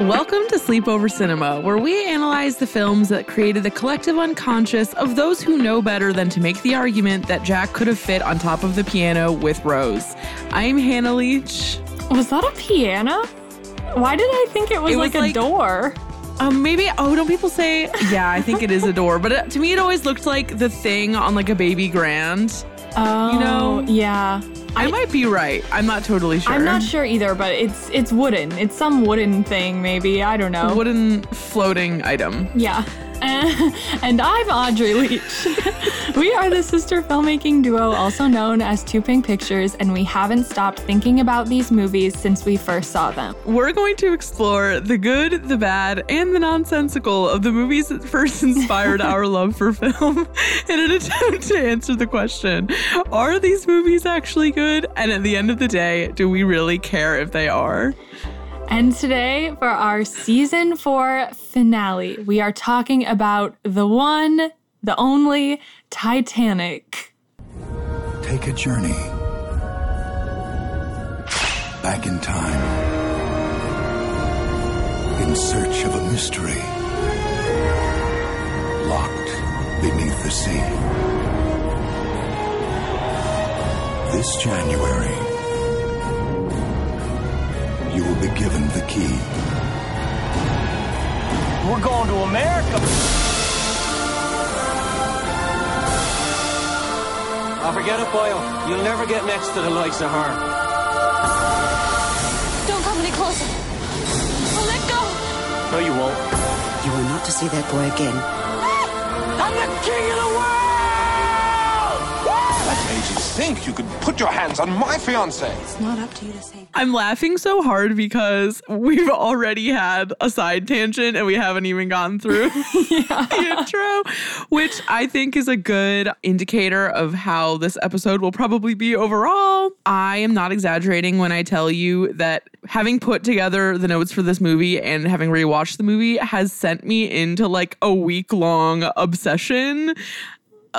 Welcome to Sleepover Cinema, where we analyze the films that created the collective unconscious of those who know better than to make the argument that Jack could have fit on top of the piano with Rose. I'm Hannah Leach. Was that a piano? Why did I think it was, It like was a door? Um, maybe, oh, don't people say, yeah, I think it is a door, but it, to me it always looked like the thing on like a baby grand. Oh, you know, oh, yeah. I might be right. I'm not totally sure. I'm not sure either, but it's it's wooden. It's some wooden thing, maybe. I don't know. Wooden floating item. Yeah. And I'm Audrey Leach. we are the sister filmmaking duo, also known as Too Pink Pictures, and we haven't stopped thinking about these movies since we first saw them. We're going to explore the good, the bad, and the nonsensical of the movies that first inspired our love for film in an attempt to answer the question Are these movies actually good? And at the end of the day, do we really care if they are? And today, for our season four finale, we are talking about the one, the only Titanic. Take a journey back in time in search of a mystery locked beneath the sea. This January, you will be given the key. We're going to America. Oh, forget it, Boyle. You'll never get next to the likes of her. Don't come any closer. Oh, let go. No, you won't. You are not to see that boy again. Ah! I'm the king of the world! What made you think you could put your hands on my fiance? It's not up to you to say. I'm laughing so hard because we've already had a side tangent and we haven't even gone through the intro, which I think is a good indicator of how this episode will probably be overall. I am not exaggerating when I tell you that having put together the notes for this movie and having rewatched the movie has sent me into like a week long obsession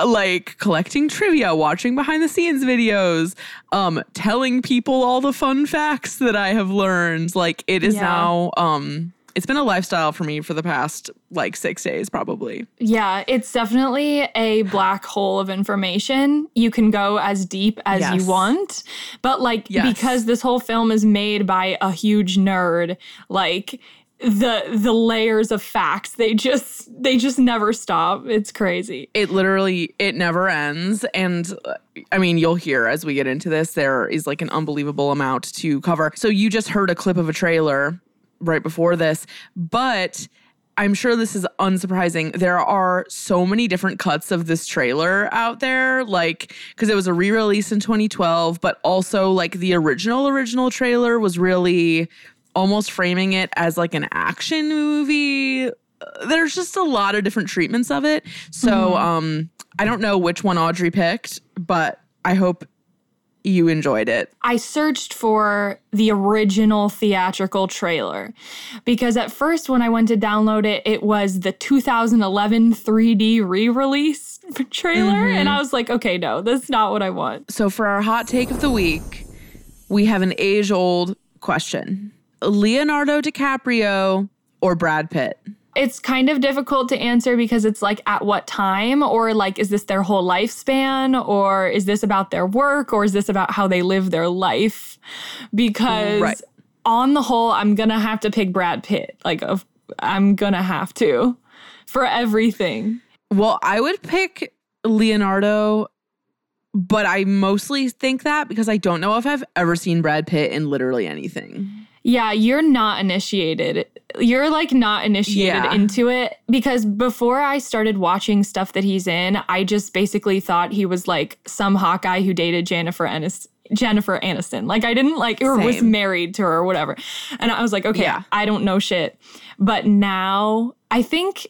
like collecting trivia, watching behind the scenes videos, um, telling people all the fun facts that I have learned. Like it is Yeah. now um it's been a lifestyle for me for the past like six days probably. Yeah, it's definitely a black hole of information. You can go as deep as Yes. you want, but like Yes. because this whole film is made by a huge nerd, like the the layers of facts they just they just never stop it's crazy It literally it never ends and uh, I mean you'll hear as we get into this there is like an unbelievable amount to cover. So you just heard a clip of a trailer right before this, but I'm sure this is unsurprising. There are so many different cuts of this trailer out there, like, because it was a re release in 2012, but also, like, the original, original trailer was really almost framing it as like an action movie. There's just a lot of different treatments of it. So, um, I don't know which one Audrey picked, but I hope you enjoyed it. I searched for the original theatrical trailer because at first, when I went to download it, it was the 2011 3D re release trailer. And I was like, okay, no, that's not what I want. So, for our hot take of the week, we have an age old question Leonardo DiCaprio or Brad Pitt? It's kind of difficult to answer because it's like at what time, or like, is this their whole lifespan, or is this about their work, or is this about how they live their life? Because Right. on the whole, I'm gonna have to pick Brad Pitt. Like, I'm gonna have to for everything. Well, I would pick Leonardo, but I mostly think that because I don't know if I've ever seen Brad Pitt in literally anything. Yeah, you're not initiated. You're like not initiated Yeah. into it because before I started watching stuff that he's in, I just basically thought he was like some Hawkeye who dated Jennifer Aniston. Jennifer Aniston. Like I didn't like or was married to her or whatever. And I was like, okay, Yeah. I don't know shit. But now I think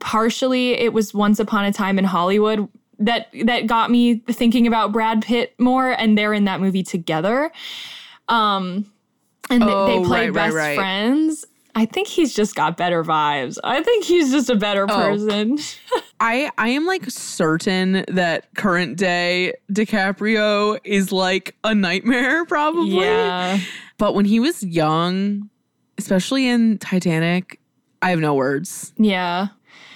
partially it was once upon a time in Hollywood that that got me thinking about Brad Pitt more and they're in that movie together. Um and they- they Oh, play right, right, best right. friends. I think he's just got better vibes. I think he's just a better Oh. person. I I am like certain that current day DiCaprio is like a nightmare probably. yeah. But when he was young, especially in Titanic, I have no words. Yeah.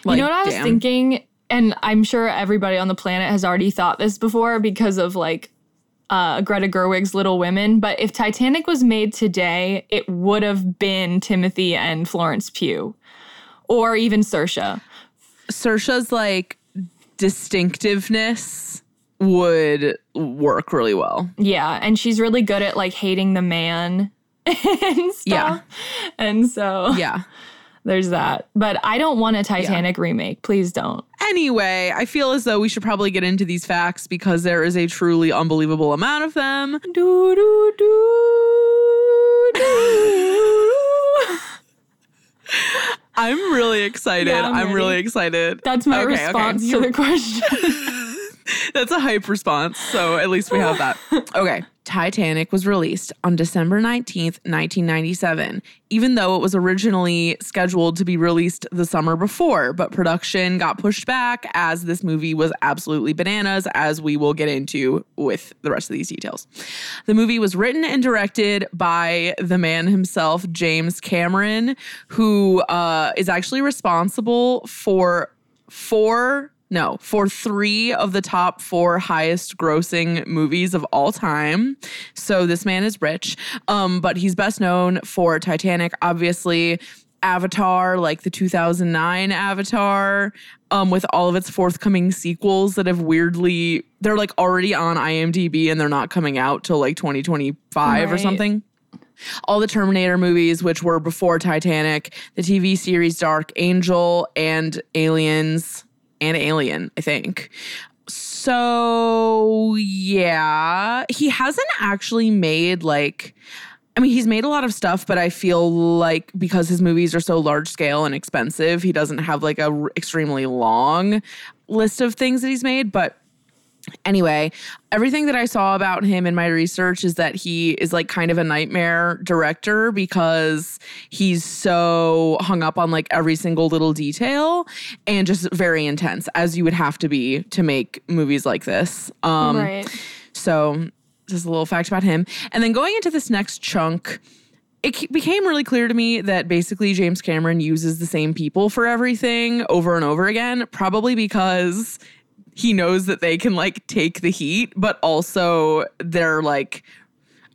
Like, you know what I was damn. thinking? And I'm sure everybody on the planet has already thought this before because of like uh, Greta Gerwig's Little Women. But if Titanic was made today, it would have been Timothée and Florence Pugh, or even Saoirse. Saoirse's like distinctiveness would work really well. Yeah, and she's really good at like hating the man and stuff. Yeah. And so Yeah. There's that. But I don't want a Titanic remake. Please don't. Anyway, I feel as though we should probably get into these facts because there is a truly unbelievable amount of them. Do do do do. I'm really excited. Yeah, I'm I'm, really excited. That's my Okay, okay. response to the question. That's a hype response. So at least we have that. Okay. Titanic was released on December 19th, 1997, even though it was originally scheduled to be released the summer before. But production got pushed back as this movie was absolutely bananas, as we will get into with the rest of these details. The movie was written and directed by the man himself, James Cameron, who uh, is actually responsible for four no, for three of the top four highest grossing movies of all time. So this man is rich. Um, but he's best known for Titanic, obviously, Avatar, like the 2009 Avatar, um, with all of its forthcoming sequels that have weirdly, they're like already on IMDb and they're not coming out till like 2025 or something all the Terminator movies, which were before Titanic, the TV series Dark Angel, and Aliens and Alien, I think. So, yeah, he hasn't actually made like. I mean, he's made a lot of stuff, but I feel like because his movies are so large scale and expensive, he doesn't have like a r- extremely long list of things that he's made. But Anyway, everything that I saw about him in my research is that he is like kind of a nightmare director because he's so hung up on like every single little detail and just very intense, as you would have to be to make movies like this. Um, right. so, just a little fact about him. And then going into this next chunk, it became really clear to me that basically James Cameron uses the same people for everything over and over again, probably because he knows that they can like take the heat, but also they're like,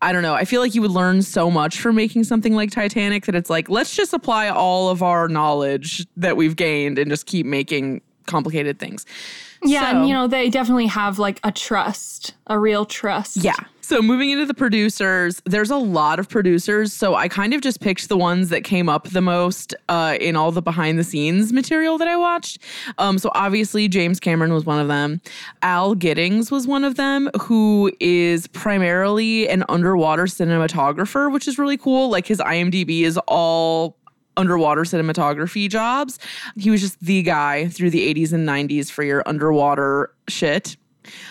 I don't know. I feel like you would learn so much from making something like Titanic that it's like, let's just apply all of our knowledge that we've gained and just keep making complicated things. Yeah, So- and you know, they definitely have like a trust, a real trust. Yeah. So moving into the producers, there's a lot of producers. So I kind of just picked the ones that came up the most uh, in all the behind the scenes material that I watched. Um, so obviously James Cameron was one of them. Al Giddings was one of them, who is primarily an underwater cinematographer, which is really cool. Like his IMDb is all underwater cinematography jobs. He was just the guy through the 80s and 90s for your underwater shit.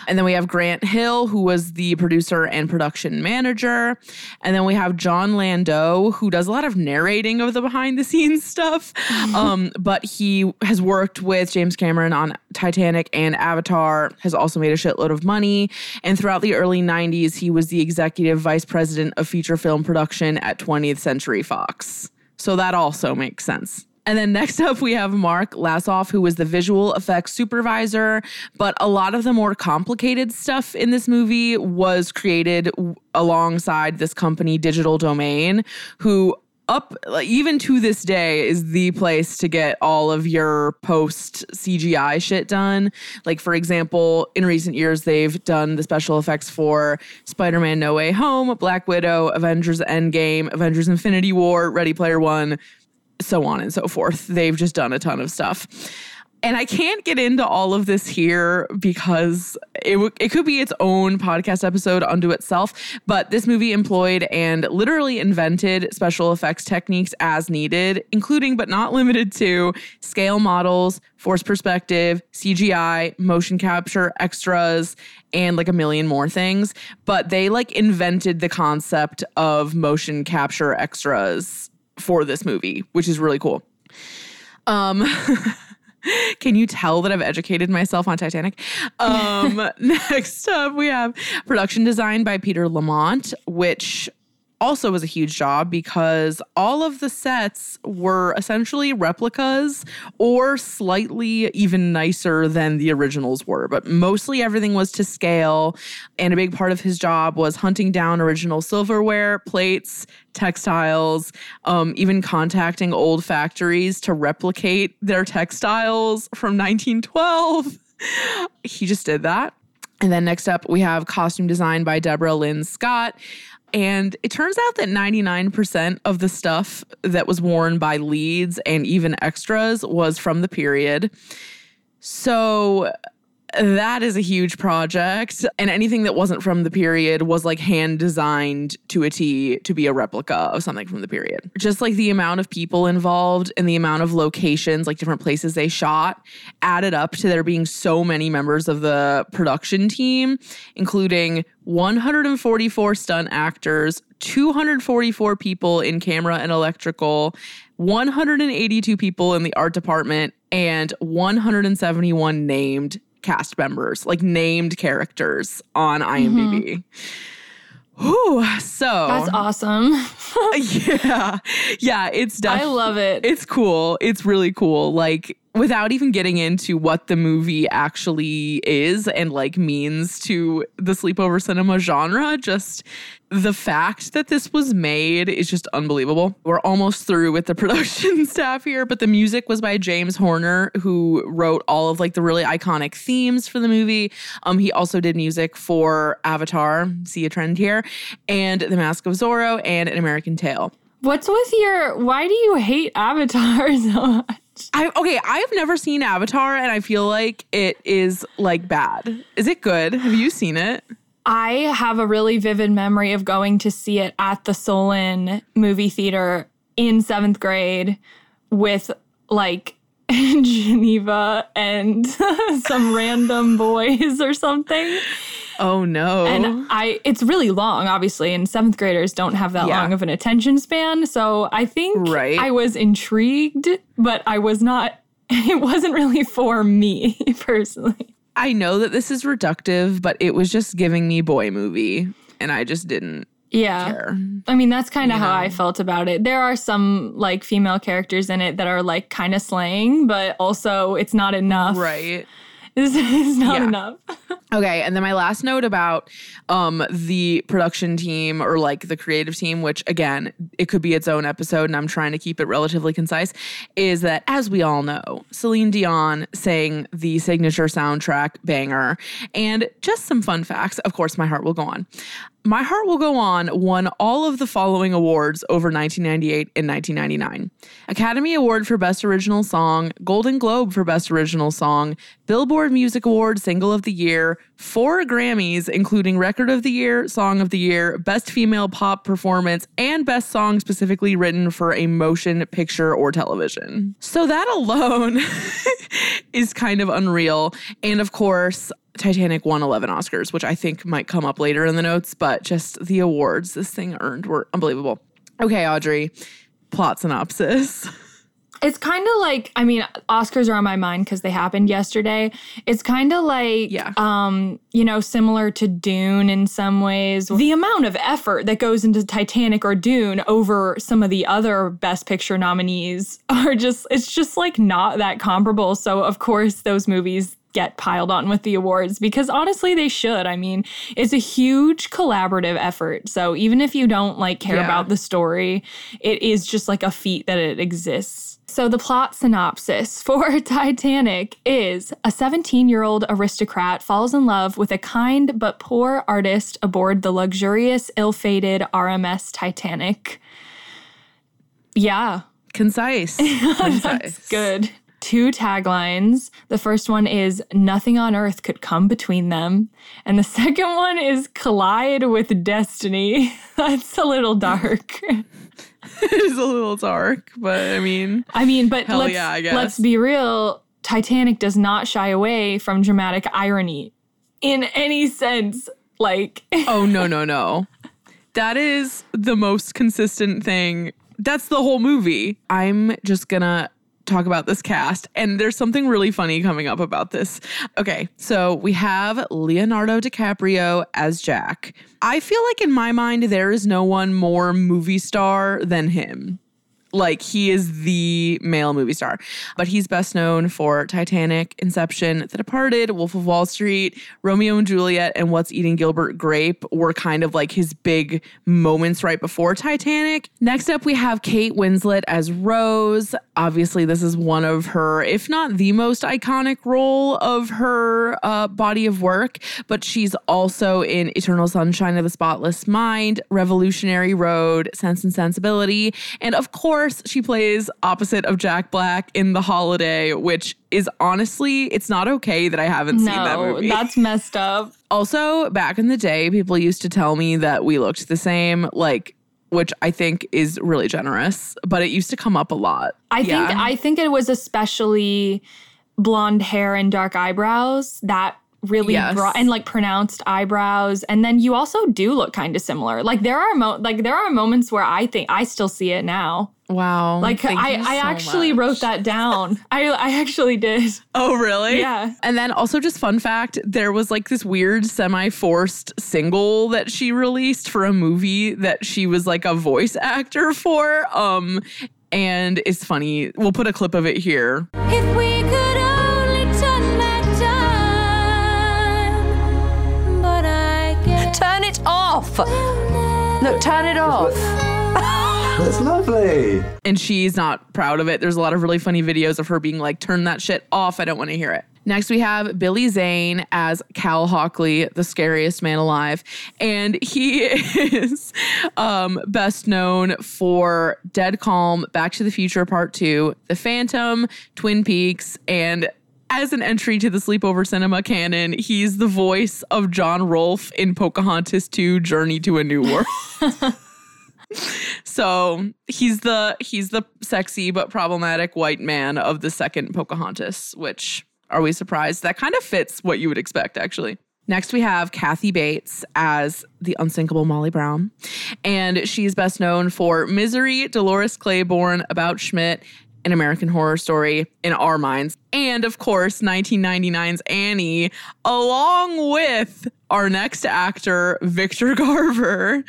And then we have Grant Hill, who was the producer and production manager. And then we have Jon Landau, who does a lot of narrating of the behind the scenes stuff. um, but he has worked with James Cameron on Titanic and Avatar, has also made a shitload of money. And throughout the early 90s, he was the executive vice president of feature film production at 20th Century Fox. So that also makes sense. And then next up, we have Mark Lasoff, who was the visual effects supervisor. But a lot of the more complicated stuff in this movie was created alongside this company, Digital Domain, who up like, even to this day is the place to get all of your post CGI shit done. Like for example, in recent years they've done the special effects for Spider-Man No Way Home, Black Widow, Avengers Endgame, Avengers Infinity War, Ready Player 1, so on and so forth. They've just done a ton of stuff. And I can't get into all of this here because it, it could be its own podcast episode unto itself. But this movie employed and literally invented special effects techniques as needed, including but not limited to scale models, force perspective, CGI, motion capture, extras, and like a million more things. But they like invented the concept of motion capture extras for this movie, which is really cool. Um, Can you tell that I've educated myself on Titanic? Um, next up, we have production design by Peter Lamont, which also was a huge job because all of the sets were essentially replicas or slightly even nicer than the originals were, but mostly everything was to scale. And a big part of his job was hunting down original silverware, plates, textiles, um, even contacting old factories to replicate their textiles from 1912. he just did that. And then next up, we have costume design by Deborah Lynn Scott. And it turns out that 99% of the stuff that was worn by leads and even extras was from the period. So that is a huge project. And anything that wasn't from the period was like hand designed to a T to be a replica of something from the period. Just like the amount of people involved and the amount of locations, like different places they shot, added up to there being so many members of the production team, including 144 stunt actors, 244 people in camera and electrical, 182 people in the art department, and 171 named cast members, like named characters on IMDb. Mm-hmm. Whew, so that's awesome. yeah. Yeah, it's def- I love it. It's cool. It's really cool. Like without even getting into what the movie actually is and like means to the sleepover cinema genre, just the fact that this was made is just unbelievable. We're almost through with the production staff here, but the music was by James Horner, who wrote all of like the really iconic themes for the movie. Um, he also did music for Avatar, see a trend here, and The Mask of Zorro and An American Tail. What's with your why do you hate Avatar so much? I okay, I've never seen Avatar and I feel like it is like bad. Is it good? Have you seen it? I have a really vivid memory of going to see it at the Solon movie theater in 7th grade with like Geneva and some random boys or something. Oh no. And I it's really long, obviously, and seventh graders don't have that yeah. long of an attention span. So I think right. I was intrigued, but I was not it wasn't really for me personally. I know that this is reductive, but it was just giving me boy movie. And I just didn't yeah. Care. I mean, that's kind of how I felt about it. There are some like female characters in it that are like kind of slaying, but also it's not enough. Right is, is not yeah. enough. okay, and then my last note about um the production team or like the creative team, which again, it could be its own episode, and I'm trying to keep it relatively concise, is that as we all know, Celine Dion sang the signature soundtrack banger. And just some fun facts, of course, my heart will go on. My Heart Will Go On won all of the following awards over 1998 and 1999 Academy Award for Best Original Song, Golden Globe for Best Original Song, Billboard Music Award Single of the Year, four Grammys, including Record of the Year, Song of the Year, Best Female Pop Performance, and Best Song specifically written for a motion picture or television. So that alone is kind of unreal. And of course, Titanic won 11 Oscars, which I think might come up later in the notes, but just the awards this thing earned were unbelievable. Okay, Audrey, plot synopsis. It's kind of like, I mean, Oscars are on my mind because they happened yesterday. It's kind of like, yeah. um, you know, similar to Dune in some ways. The amount of effort that goes into Titanic or Dune over some of the other Best Picture nominees are just, it's just like not that comparable. So, of course, those movies get piled on with the awards because honestly they should. I mean, it's a huge collaborative effort. So even if you don't like care Yeah. about the story, it is just like a feat that it exists. So the plot synopsis for Titanic is a 17-year-old aristocrat falls in love with a kind but poor artist aboard the luxurious ill-fated RMS Titanic. Yeah, Concise. that's Concise. good. Two taglines. The first one is Nothing on earth could come between them. And the second one is Collide with Destiny. That's a little dark. it is a little dark, but I mean, I mean, but let's, yeah, let's be real. Titanic does not shy away from dramatic irony in any sense. Like, oh no, no, no. That is the most consistent thing. That's the whole movie. I'm just gonna talk about this cast, and there's something really funny coming up about this. Okay, so we have Leonardo DiCaprio as Jack. I feel like in my mind, there is no one more movie star than him. Like he is the male movie star, but he's best known for Titanic, Inception, The Departed, Wolf of Wall Street, Romeo and Juliet, and What's Eating Gilbert Grape were kind of like his big moments right before Titanic. Next up, we have Kate Winslet as Rose. Obviously, this is one of her, if not the most iconic role of her uh, body of work, but she's also in Eternal Sunshine of the Spotless Mind, Revolutionary Road, Sense and Sensibility, and of course, she plays opposite of Jack Black in The Holiday, which is honestly, it's not okay that I haven't seen that movie. that's messed up. Also, back in the day, people used to tell me that we looked the same, like, which I think is really generous, but it used to come up a lot. I think I think it was especially blonde hair and dark eyebrows that really Yes. brought and like pronounced eyebrows and then you also do look kind of similar like there are mo- like there are moments where i think i still see it now wow. like Thank i you i so actually much. wrote that down i i actually did Oh, really? Yeah. And then also, just fun fact there was like this weird semi forced single that she released for a movie that she was like a voice actor for. Um, and it's funny. We'll put a clip of it here. If we could only turn back time, but I guess Turn it off. Look, turn it off. That's lovely. and she's not proud of it. There's a lot of really funny videos of her being like, turn that shit off. I don't want to hear it. Next, we have Billy Zane as Cal Hockley, the scariest man alive. And he is um, best known for Dead Calm, Back to the Future Part 2, The Phantom, Twin Peaks, and as an entry to the sleepover cinema canon, he's the voice of John Rolfe in Pocahontas 2 Journey to a New World. So he's the he's the sexy but problematic white man of the second Pocahontas, which are we surprised? That kind of fits what you would expect, actually. Next, we have Kathy Bates as the unsinkable Molly Brown. And she's best known for Misery, Dolores Claiborne, About Schmidt, an American horror story in our minds. And of course, 1999's Annie, along with our next actor, Victor Garver,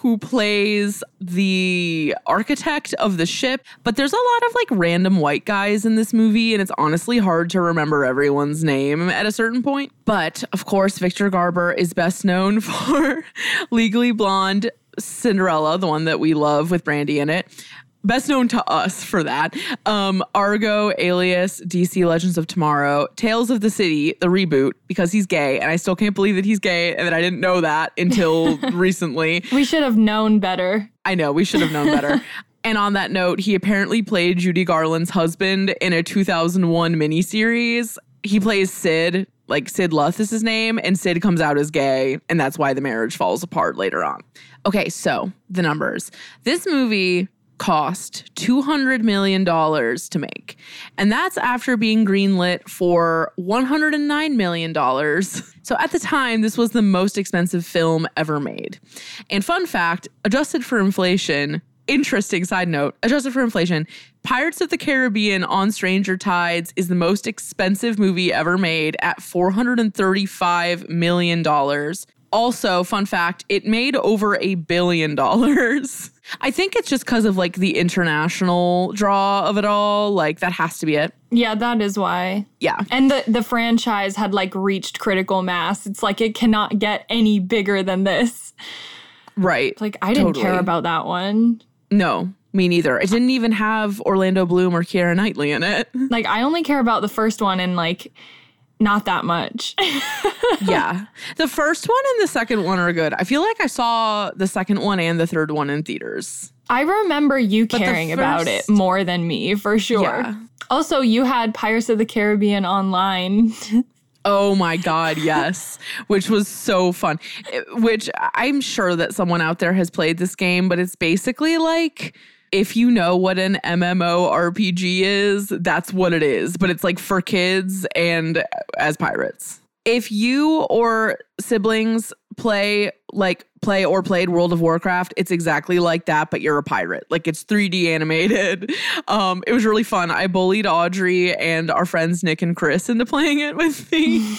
who plays the architect of the ship. But there's a lot of like random white guys in this movie, and it's honestly hard to remember everyone's name at a certain point. But of course, Victor Garber is best known for Legally Blonde. Cinderella, the one that we love with Brandy in it best known to us for that. Um, Argo, Alias, DC Legends of Tomorrow, Tales of the City, the reboot, because he's gay, and I still can't believe that he's gay and that I didn't know that until recently. we should have known better I know we should have known better. And on that note, he apparently played Judy Garland's husband in a 2001 miniseries. He plays Sid, like Sid Luft is his name, and Sid comes out as gay, and that's why the marriage falls apart later on. Okay, so the numbers. This movie cost $200 million to make. And that's after being greenlit for $109 million. So at the time, this was the most expensive film ever made. And fun fact adjusted for inflation, interesting side note, adjusted for inflation, Pirates of the Caribbean on Stranger Tides is the most expensive movie ever made at $435 million. Also, fun fact, it made over a billion dollars. I think it's just because of like the international draw of it all. Like, that has to be it. Yeah, that is why. Yeah. And the the franchise had like reached critical mass. It's like it cannot get any bigger than this. Right. Like I didn't Totally. care about that one. No, me neither. It didn't even have Orlando Bloom or Keira Knightley in it. Like I only care about the first one and like not that much. yeah. The first one and the second one are good. I feel like I saw the second one and the third one in theaters. I remember you caring about it more than me, for sure. Yeah. Also, you had Pirates of the Caribbean online. Oh my God, yes. Which was so fun. Which I'm sure that someone out there has played this game, but it's basically like if you know what an MMO RPG is, that's what it is. But it's like for kids and as pirates. If you or siblings play like play or played World of Warcraft, it's exactly like that, but you're a pirate. Like it's 3D animated. Um, it was really fun. I bullied Audrey and our friends Nick and Chris into playing it with me.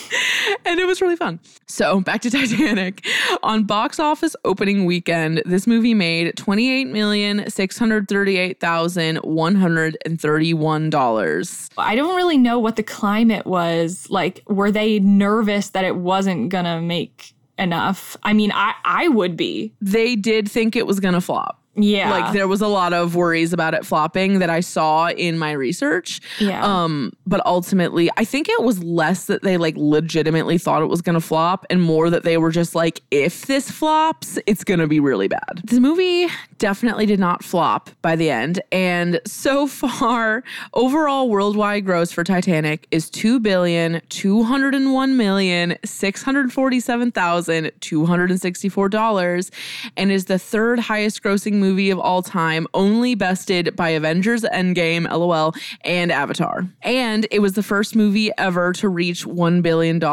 and it was really fun. So back to Titanic. On box office opening weekend, this movie made $28,638,131. I don't really know what the climate was. Like, were they nervous that it wasn't gonna make enough? I mean, I I would be. They did think it was going to flop. Yeah. Like there was a lot of worries about it flopping that I saw in my research. Yeah. Um, but ultimately, I think it was less that they like legitimately thought it was gonna flop and more that they were just like, if this flops, it's gonna be really bad. The movie definitely did not flop by the end. And so far, overall worldwide gross for Titanic is two billion two hundred and one million six hundred forty-seven thousand two hundred and sixty-four dollars and is the third highest grossing movie of all time, only bested by Avengers Endgame, LOL, and Avatar. And it was the first movie ever to reach $1 billion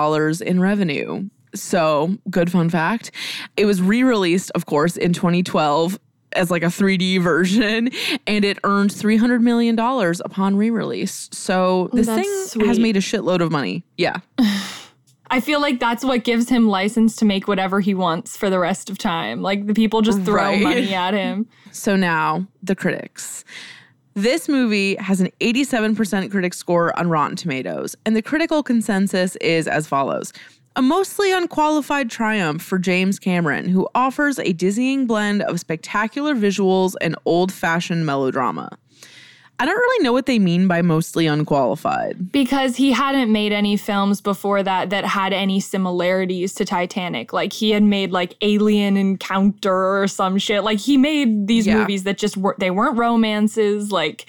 in revenue. So, good fun fact. It was re released, of course, in 2012 as like a 3D version, and it earned $300 million upon re release. So, oh, this That's thing has made a shitload of money. Yeah. I feel like that's what gives him license to make whatever he wants for the rest of time. Like the people just throw Right. money at him. So now the critics. This movie has an 87% critic score on Rotten Tomatoes, and the critical consensus is as follows. A mostly unqualified triumph for James Cameron, who offers a dizzying blend of spectacular visuals and old fashioned melodrama. I don't really know what they mean by mostly unqualified. Because he hadn't made any films before that that had any similarities to Titanic. Like he had made like Alien Encounter or some shit. Like he made these Yeah. movies that just were they weren't romances. Like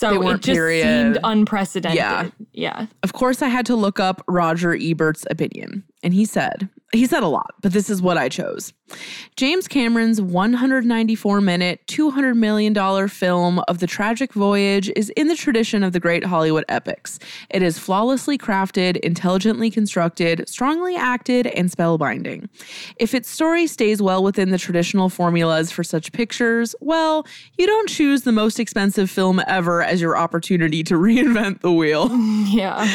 so They it just period. seemed unprecedented. Yeah. Yeah. Of course, I had to look up Roger Ebert's opinion, and he said, he said a lot, but this is what I chose. James Cameron's 194 minute, $200 million film of the tragic voyage is in the tradition of the great Hollywood epics. It is flawlessly crafted, intelligently constructed, strongly acted, and spellbinding. If its story stays well within the traditional formulas for such pictures, well, you don't choose the most expensive film ever as your opportunity to reinvent the wheel. Yeah.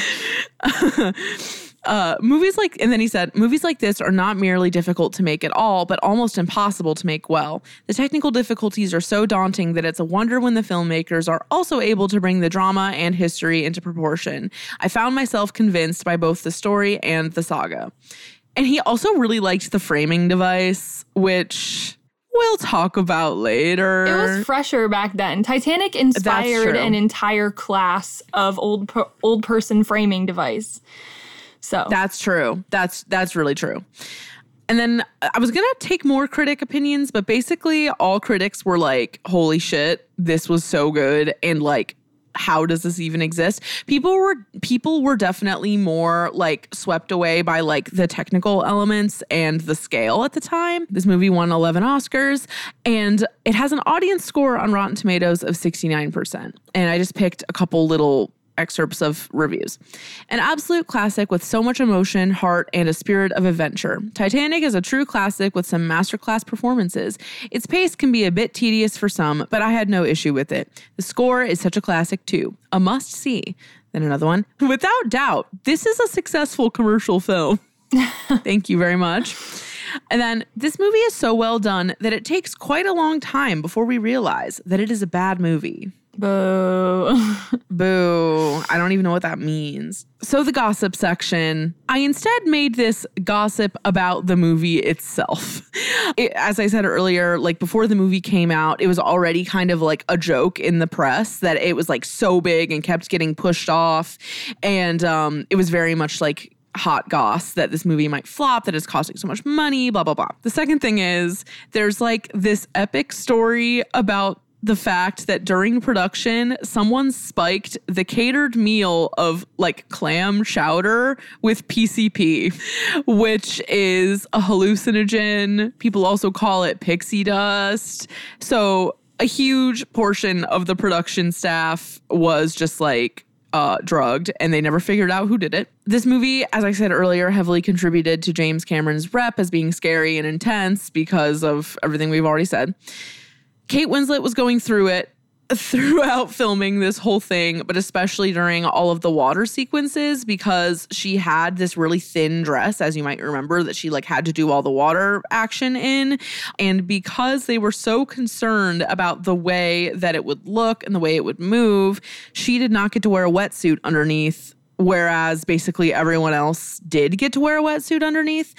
Uh, movies like, and then he said, movies like this are not merely difficult to make at all, but almost impossible to make well. The technical difficulties are so daunting that it's a wonder when the filmmakers are also able to bring the drama and history into proportion. I found myself convinced by both the story and the saga. And he also really liked the framing device, which we'll talk about later. It was fresher back then. Titanic inspired an entire class of old per- old person framing device. So That's true. That's that's really true. And then I was gonna take more critic opinions, but basically all critics were like, "Holy shit, this was so good!" and like, "How does this even exist?" People were people were definitely more like swept away by like the technical elements and the scale at the time. This movie won 11 Oscars, and it has an audience score on Rotten Tomatoes of 69%. And I just picked a couple little excerpts of reviews. An absolute classic with so much emotion, heart, and a spirit of adventure. Titanic is a true classic with some masterclass performances. Its pace can be a bit tedious for some, but I had no issue with it. The score is such a classic too. A must see. Then another one. Without doubt, this is a successful commercial film. Thank you very much. And then this movie is so well done that it takes quite a long time before we realize that it is a bad movie. Boo. Boo. I don't even know what that means. So, the gossip section, I instead made this gossip about the movie itself. It, as I said earlier, like before the movie came out, it was already kind of like a joke in the press that it was like so big and kept getting pushed off. And um, it was very much like hot goss that this movie might flop, that it's costing so much money, blah, blah, blah. The second thing is there's like this epic story about the fact that during production, someone spiked the catered meal of like clam chowder with PCP, which is a hallucinogen. People also call it pixie dust. So, a huge portion of the production staff was just like uh, drugged and they never figured out who did it. This movie, as I said earlier, heavily contributed to James Cameron's rep as being scary and intense because of everything we've already said. Kate Winslet was going through it throughout filming this whole thing, but especially during all of the water sequences because she had this really thin dress, as you might remember, that she like had to do all the water action in. And because they were so concerned about the way that it would look and the way it would move, she did not get to wear a wetsuit underneath whereas basically everyone else did get to wear a wetsuit underneath,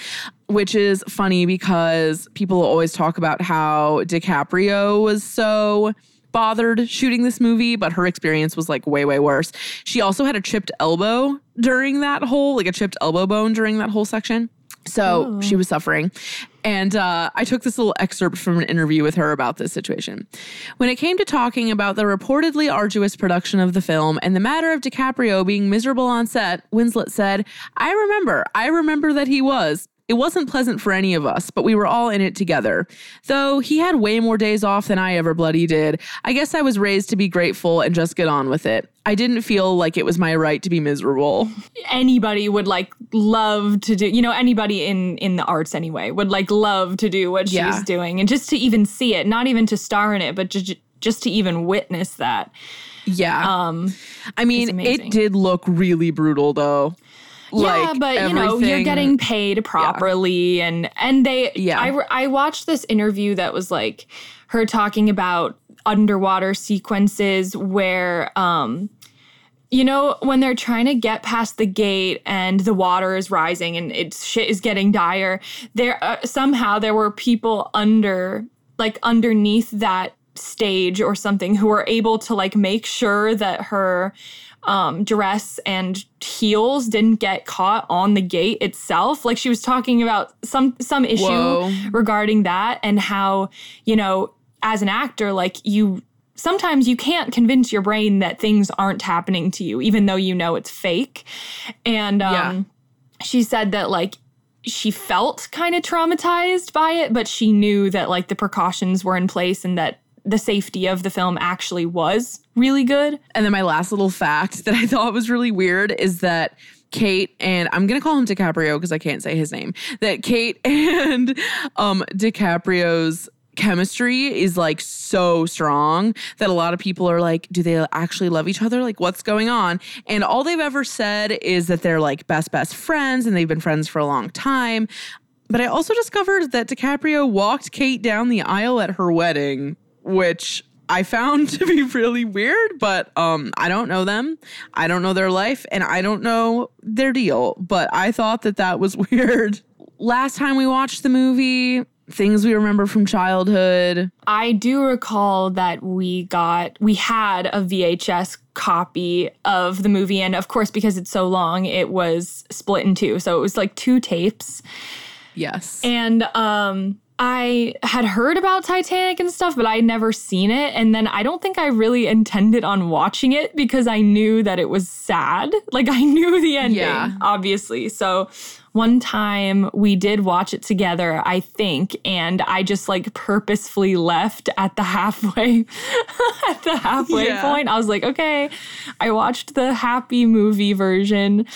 which is funny because people always talk about how DiCaprio was so bothered shooting this movie, but her experience was like way, way worse. She also had a chipped elbow during that whole, like a chipped elbow bone during that whole section. So Oh. she was suffering. And uh, I took this little excerpt from an interview with her about this situation. When it came to talking about the reportedly arduous production of the film and the matter of DiCaprio being miserable on set, Winslet said, I remember, I remember that he was. It wasn't pleasant for any of us, but we were all in it together. Though he had way more days off than I ever bloody did, I guess I was raised to be grateful and just get on with it. I didn't feel like it was my right to be miserable. Anybody would like love to do, you know, anybody in in the arts anyway would like love to do what Yeah. she's doing and just to even see it, not even to star in it, but just just to even witness that. Yeah. Um I mean, it did look really brutal though. Yeah, Like, but you know, you're getting paid properly, and and they. Yeah. I I watched this interview that was like her talking about underwater sequences where um you know when they're trying to get past the gate and the water is rising and it's shit is getting dire there uh, somehow there were people under like underneath that stage or something who were able to like make sure that her um, dress and heels didn't get caught on the gate itself. Like she was talking about some some issue Whoa. regarding that and how you know as an actor like you sometimes you can't convince your brain that things aren't happening to you even though you know it's fake. And um, Yeah. she said that like she felt kind of traumatized by it, but she knew that like the precautions were in place and that the safety of the film actually was really good. And then my last little fact that I thought was really weird is that Kate and I'm gonna call him DiCaprio because I can't say his name. That Kate and um DiCaprio's chemistry is like so strong that a lot of people are like, do they actually love each other? Like, what's going on? And all they've ever said is that they're like best best friends and they've been friends for a long time. But I also discovered that DiCaprio walked Kate down the aisle at her wedding, which I found to be really weird, but um I don't know them. I don't know their life and I don't know their deal, but I thought that that was weird. Last time we watched the movie, things we remember from childhood. I do recall that we got we had a VHS copy of the movie and of course because it's so long it was split in two. So it was like two tapes. Yes. And um I had heard about Titanic and stuff, but I'd never seen it. And then I don't think I really intended on watching it because I knew that it was sad. Like I knew the ending, Yeah. obviously. So one time we did watch it together, I think, and I just like purposefully left at the halfway at the halfway Yeah. point. I was like, okay, I watched the happy movie version.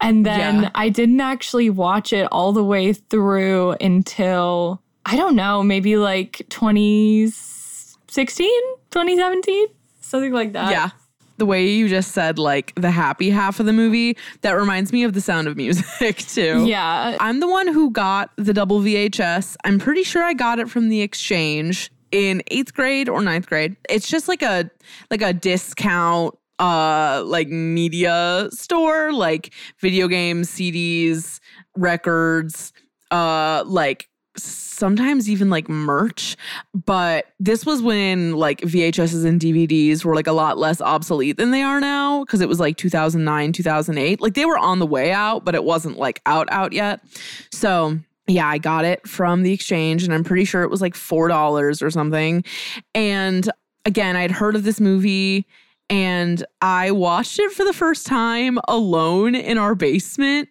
And then Yeah. I didn't actually watch it all the way through until I don't know, maybe like 2016, 2017, something like that. yeah. The way you just said like the happy half of the movie, that reminds me of the sound of music too. Yeah. I'm the one who got the double VHS. I'm pretty sure I got it from the exchange. in eighth grade or ninth grade. It's just like a like a discount uh like media store, like video games, CDs, records, uh like sometimes even like merch. But this was when like VHSs and DVDs were like a lot less obsolete than they are now because it was like 2009, 2008. Like they were on the way out, but it wasn't like out out yet. So yeah, I got it from the exchange and I'm pretty sure it was like $4 or something. And again, I'd heard of this movie and I watched it for the first time alone in our basement.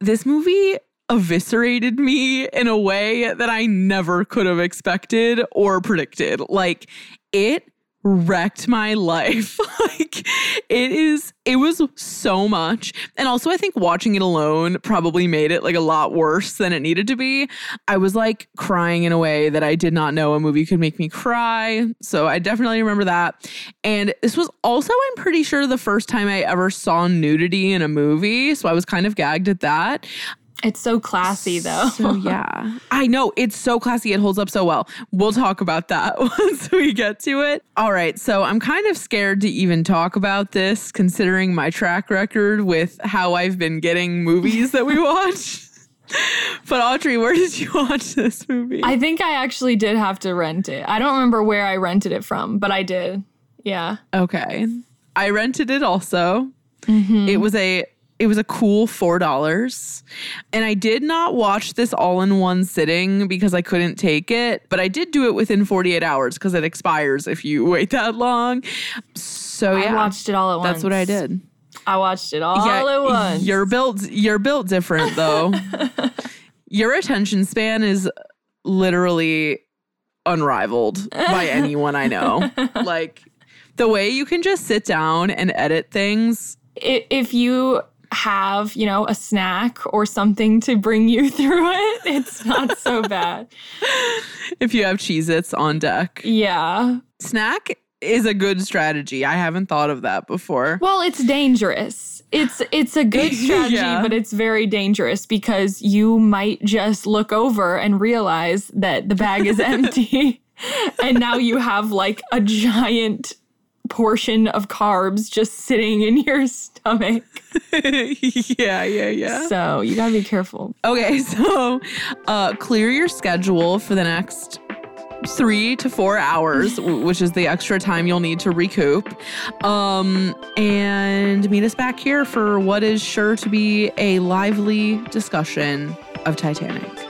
This movie eviscerated me in a way that I never could have expected or predicted. Like, it wrecked my life. like it is it was so much. And also I think watching it alone probably made it like a lot worse than it needed to be. I was like crying in a way that I did not know a movie could make me cry. So I definitely remember that. And this was also I'm pretty sure the first time I ever saw nudity in a movie, so I was kind of gagged at that. It's so classy though. So yeah. I know it's so classy. It holds up so well. We'll talk about that once we get to it. All right. So I'm kind of scared to even talk about this considering my track record with how I've been getting movies that we watch. but Audrey, where did you watch this movie? I think I actually did have to rent it. I don't remember where I rented it from, but I did. Yeah. Okay. I rented it also. Mm-hmm. It was a it was a cool $4. And I did not watch this all in one sitting because I couldn't take it, but I did do it within 48 hours because it expires if you wait that long. So yeah. I watched it all at once. That's what I did. I watched it all yeah, at once. You're built you're built different though. Your attention span is literally unrivaled by anyone I know. like the way you can just sit down and edit things if you have, you know, a snack or something to bring you through it, it's not so bad. if you have Cheez Its on deck. Yeah. Snack is a good strategy. I haven't thought of that before. Well, it's dangerous. It's it's a good strategy, yeah. but it's very dangerous because you might just look over and realize that the bag is empty. and now you have like a giant portion of carbs just sitting in your stomach. yeah, yeah, yeah. So you gotta be careful. Okay, so uh, clear your schedule for the next three to four hours, which is the extra time you'll need to recoup. Um, and meet us back here for what is sure to be a lively discussion of Titanic.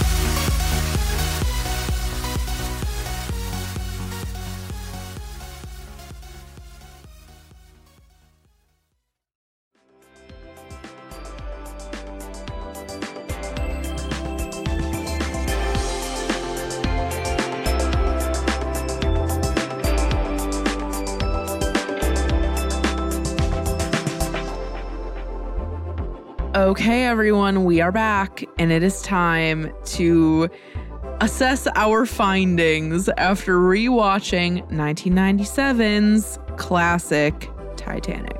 Okay, everyone, we are back, and it is time to assess our findings after rewatching 1997's classic Titanic.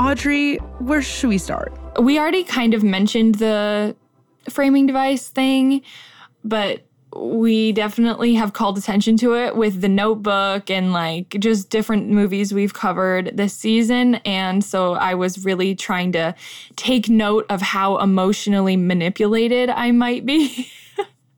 Audrey, where should we start? We already kind of mentioned the framing device thing, but we definitely have called attention to it with the notebook and like just different movies we've covered this season. And so I was really trying to take note of how emotionally manipulated I might be.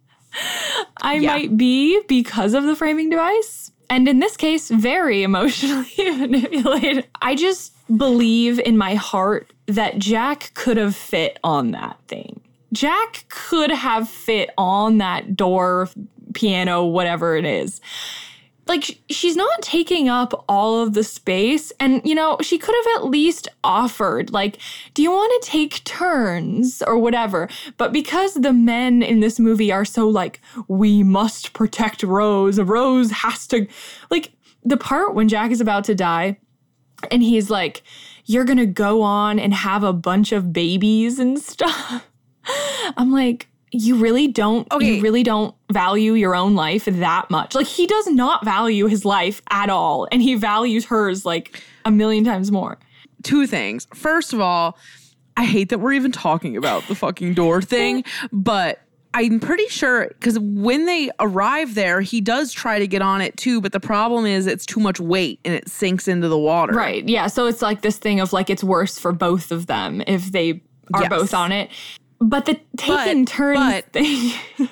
I yeah. might be because of the framing device. and in this case, very emotionally manipulated. I just believe in my heart that Jack could have fit on that thing. Jack could have fit on that door, piano, whatever it is. Like, she's not taking up all of the space. And, you know, she could have at least offered, like, do you want to take turns or whatever? But because the men in this movie are so, like, we must protect Rose, Rose has to, like, the part when Jack is about to die and he's like, you're going to go on and have a bunch of babies and stuff. I'm like, you really don't okay. you really don't value your own life that much. Like he does not value his life at all and he values hers like a million times more. Two things. First of all, I hate that we're even talking about the fucking door thing, but I'm pretty sure because when they arrive there, he does try to get on it too, but the problem is it's too much weight and it sinks into the water. Right. Yeah. So it's like this thing of like it's worse for both of them if they are yes. both on it. But the taking turns but, thing.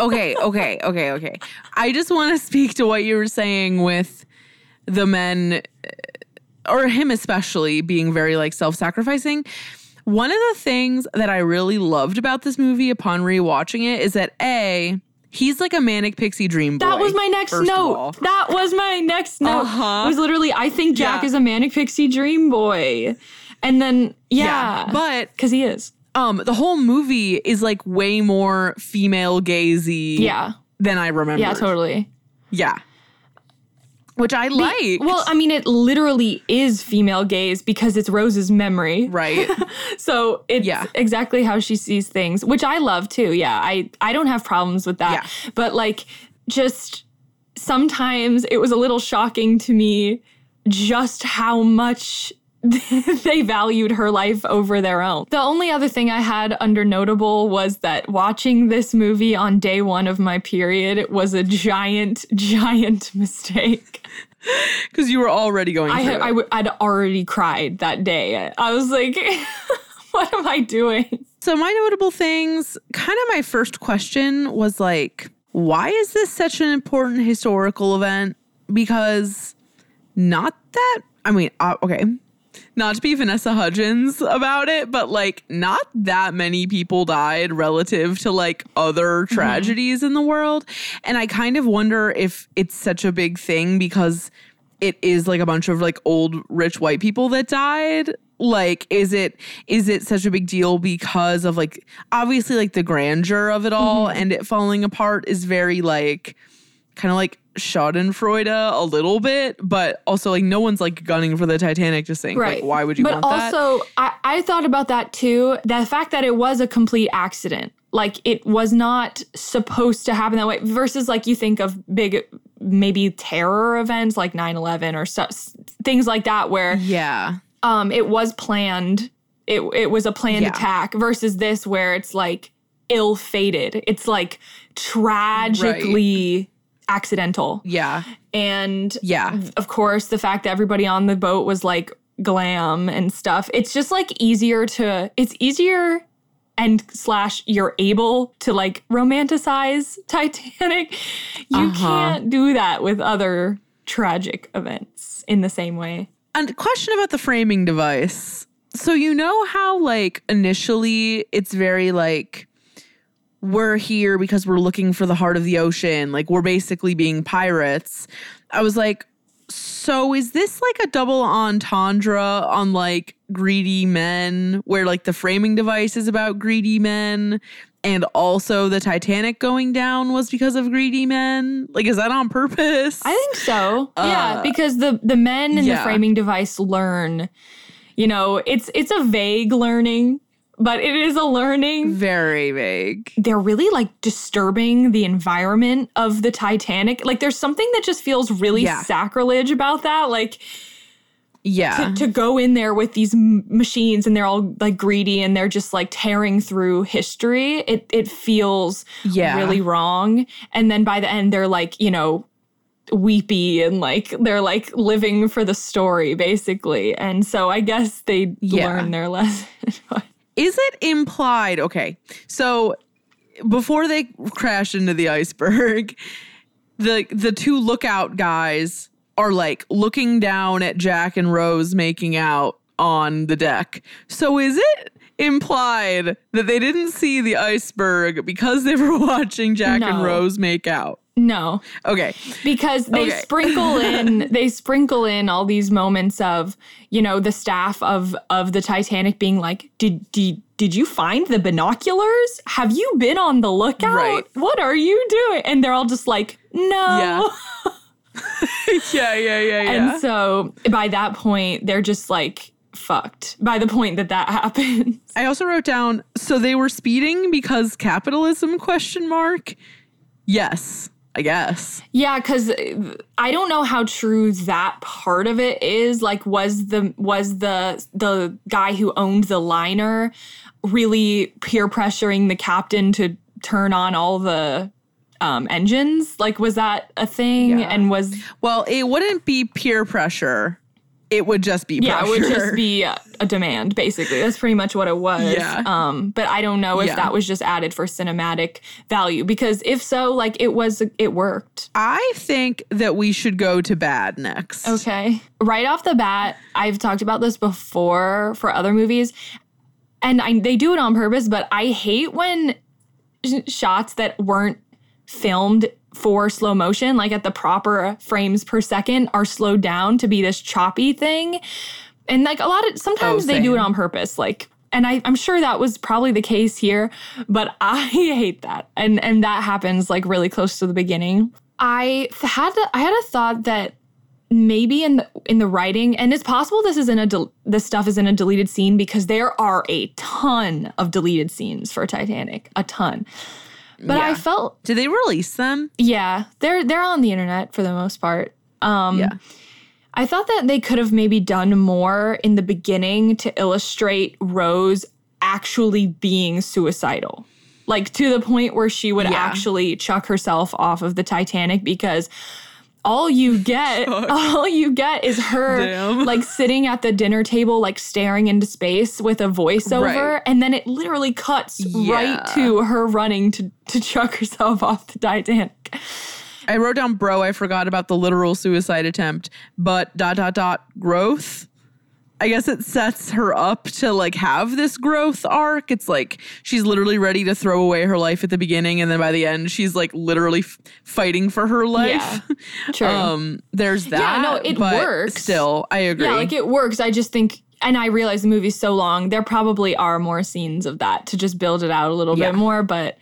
okay, okay, okay, okay. I just want to speak to what you were saying with the men, or him especially, being very like self sacrificing. One of the things that I really loved about this movie upon rewatching it is that A, He's like a manic pixie dream boy. That was my next note. That was my next note. Uh-huh. It was literally, I think Jack yeah. is a manic pixie dream boy. And then, yeah. yeah but. Because he is um the whole movie is like way more female gazy yeah than I remember. Yeah, totally. Yeah. Which I like. Well, I mean, it literally is female gaze because it's Rose's memory. Right. so it's yeah. exactly how she sees things, which I love too. Yeah. I, I don't have problems with that. Yeah. But like, just sometimes it was a little shocking to me just how much they valued her life over their own. The only other thing I had under notable was that watching this movie on day one of my period was a giant, giant mistake. Because you were already going I had, I w- I'd already cried that day. I was like, what am I doing? So, my notable things kind of my first question was like, why is this such an important historical event? Because not that, I mean, uh, okay, not to be Vanessa Hudgens about it, but like not that many people died relative to like other mm-hmm. tragedies mm-hmm. in the world. And I kind of wonder if it's such a big thing because it is like a bunch of like old rich white people that died like is it is it such a big deal because of like obviously like the grandeur of it all mm-hmm. and it falling apart is very like kind of like Schadenfreude a little bit, but also like no one's like gunning for the Titanic to sink. Right. Like, why would you but also, I, I thought about that too. The fact that it was a complete accident. Like it was not supposed to happen that way versus like you think of big maybe terror events like 9/11 or so, things like that where Yeah. Um it was planned. It it was a planned yeah. attack versus this where it's like ill-fated. It's like tragically right accidental. Yeah. And yeah. Of course, the fact that everybody on the boat was like glam and stuff. It's just like easier to it's easier and slash you're able to like romanticize Titanic. You uh-huh. can't do that with other tragic events in the same way. And question about the framing device. So you know how like initially it's very like we're here because we're looking for the heart of the ocean. Like we're basically being pirates. I was like, so is this like a double entendre on like greedy men where like the framing device is about greedy men and also the Titanic going down was because of greedy men? Like is that on purpose? I think so. Uh, yeah, because the the men in yeah. the framing device learn you know, it's it's a vague learning but it is a learning. Very vague. They're really like disturbing the environment of the Titanic. Like there's something that just feels really yeah. sacrilege about that. Like, yeah. To, to, go in there with these m- machines and they're all like greedy and they're just like tearing through history. It it feels yeah. really wrong. And then by the end they're like, you know, weepy and like they're like living for the story basically. And so I guess they yeah. learn their lesson. Is it implied? Okay. So before they crash into the iceberg, the the two lookout guys are like looking down at Jack and Rose making out on the deck. So is it implied that they didn't see the iceberg because they were watching Jack and Rose make out? No, Okay. because they Okay. sprinkle in they sprinkle in all these moments of you know the staff of of the Titanic being like, did did did you find the binoculars? Have you been on the lookout? Right. What are you doing? And they're all just like, no. Yeah. yeah, yeah, yeah, yeah. And so by that point, they're just like fucked. By the point that that happens. I also wrote down so they were speeding because capitalism question mark. Yes, I guess. Yeah, because I don't know how true that part of it is. Like, was the was the the guy who owned the liner really peer pressuring the captain to turn on all the um, engines? Like, was that a thing? Yeah. And was Well, it wouldn't be peer pressure. It would just be yeah, it would just be a, a demand. Basically, that's pretty much what it was. Yeah. Um, but I don't know if Yeah. that was just added for cinematic value because if so, like it was, it worked. I think that we should go to bad next. Okay. Right off the bat, I've talked about this before for other movies, and I, they do it on purpose, but I hate when sh- shots that weren't filmed for slow motion, like at the proper frames per second, are slowed down to be this choppy thing. And like a lot of sometimes Oh, they do it oh, on purpose. Like, and I, I'm sure that was probably the case here, but I hate that. And and that happens like really close to the beginning. I had a, I had a thought that maybe in the in the writing and it's possible this is in a del- this stuff is in a deleted scene because there are a ton of deleted scenes for Titanic, a ton. But I felt Did they release them? yeah, they're they're on the internet for the most part. Um Yeah. I thought that they could have maybe done more in the beginning to illustrate Rose actually being suicidal. Like to the point where she would Yeah. actually chuck herself off of the Titanic because all you get all you get is her Damn. like sitting at the dinner table like staring into space with a voiceover Right. and then it literally cuts right to her running to to chuck herself off the Titanic. I wrote down bro, I forgot about the literal suicide attempt, but dot dot dot growth. I guess it sets her up to like have this growth arc. It's like she's literally ready to throw away her life at the beginning and then by the end she's like literally f- fighting for her life. True. um there's that. Yeah, no, it works. Still, I agree. Yeah, like it works. I just think, and I realize the movie's so long, there probably are more scenes of that to just build it out a little Yeah. bit more, but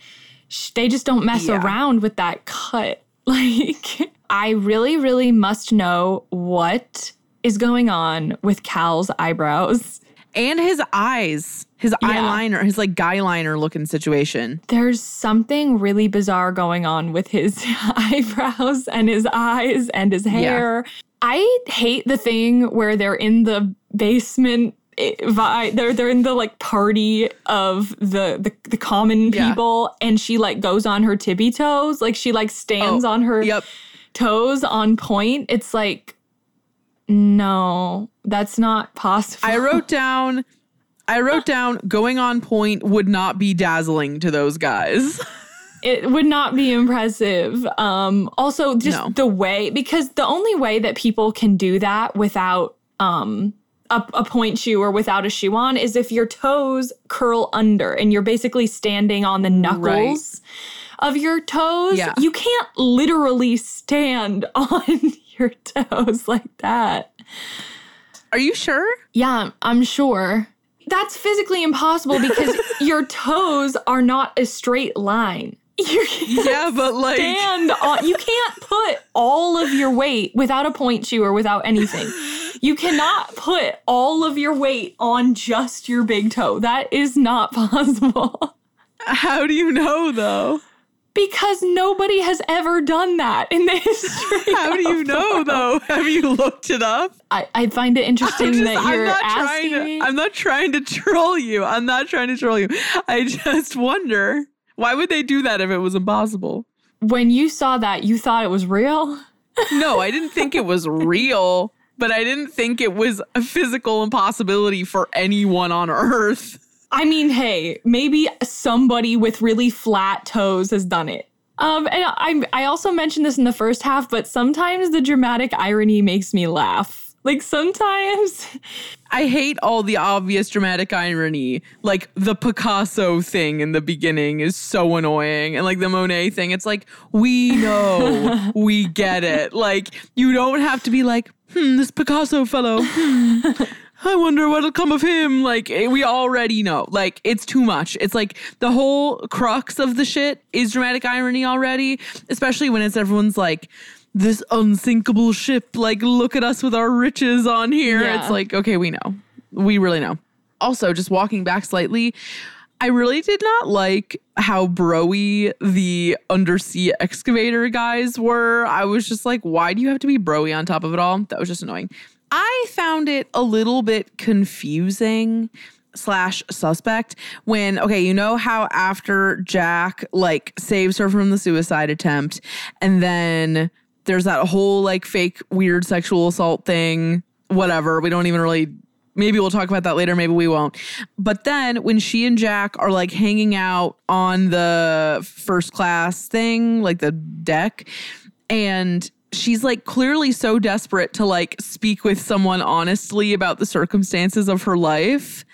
sh- they just don't mess Yeah. around with that cut. Like, I really, really must know what is going on with Cal's eyebrows. and his eyes, his Yeah. eyeliner, his like guy liner looking situation. There's something really bizarre going on with his eyebrows and his eyes and his hair. I hate the thing where they're in the basement. eh, Vi- they're they're in the like party of the the, the common Yeah. people, and she like goes on her tippy toes, like she like stands Oh, on her Yep. toes on pointe. It's like, no, that's not possible. I wrote down I wrote down going on pointe would not be dazzling to those guys. it would not be impressive. Um, also, just No. the way because the only way that people can do that without um a, a pointe shoe or without a shoe on is if your toes curl under and you're basically standing on the knuckles of your toes. Yeah. You can't literally stand on your toes like that. Are you sure? Yeah, I'm sure. That's physically impossible because your toes are not a straight line. You can't Yeah, but like stand on you can't put all of your weight without a pointe shoe or without anything. You cannot put all of your weight on just your big toe. That is not possible. how do you know though? Because nobody has ever done that in the history. How do you know though? Have you looked it up? I, I find it interesting just- that I'm you're not asking trying me. I'm not trying to troll you. I'm not trying to troll you. I just wonder why would they do that if it was impossible? when you saw that, you thought it was real? No, I didn't think it was real, but I didn't think it was a physical impossibility for anyone on earth. I mean, hey, maybe somebody with really flat toes has done it. Um, and I I also mentioned this in the first half, but sometimes the dramatic irony makes me laugh. Like sometimes I hate all the obvious dramatic irony. Like the Picasso thing in the beginning is so annoying. And like the Monet thing, it's like, we know, we get it. Like you don't have to be like, hmm, this Picasso fellow, hmm, I wonder what'll come of him. Like eh, we already know. Like it's too much. It's like the whole crux of the shit is dramatic irony already, especially when it's everyone's like, this unsinkable ship. Like, look at us with our riches on here. Yeah. It's like, okay, we know. We really know. Also, just walking back slightly, I really did not like how broy the undersea excavator guys were. I was just like, why do you have to be broy on top of it all? That was just annoying. I found it a little bit confusing slash suspect when okay you know how after jack like saves her from the suicide attempt and then there's that whole like fake weird sexual assault thing whatever. We don't even really maybe we'll talk about that later maybe we won't. But then when she and jack are like hanging out on the first class thing like the deck and she's like clearly so desperate to like speak with someone honestly about the circumstances of her life.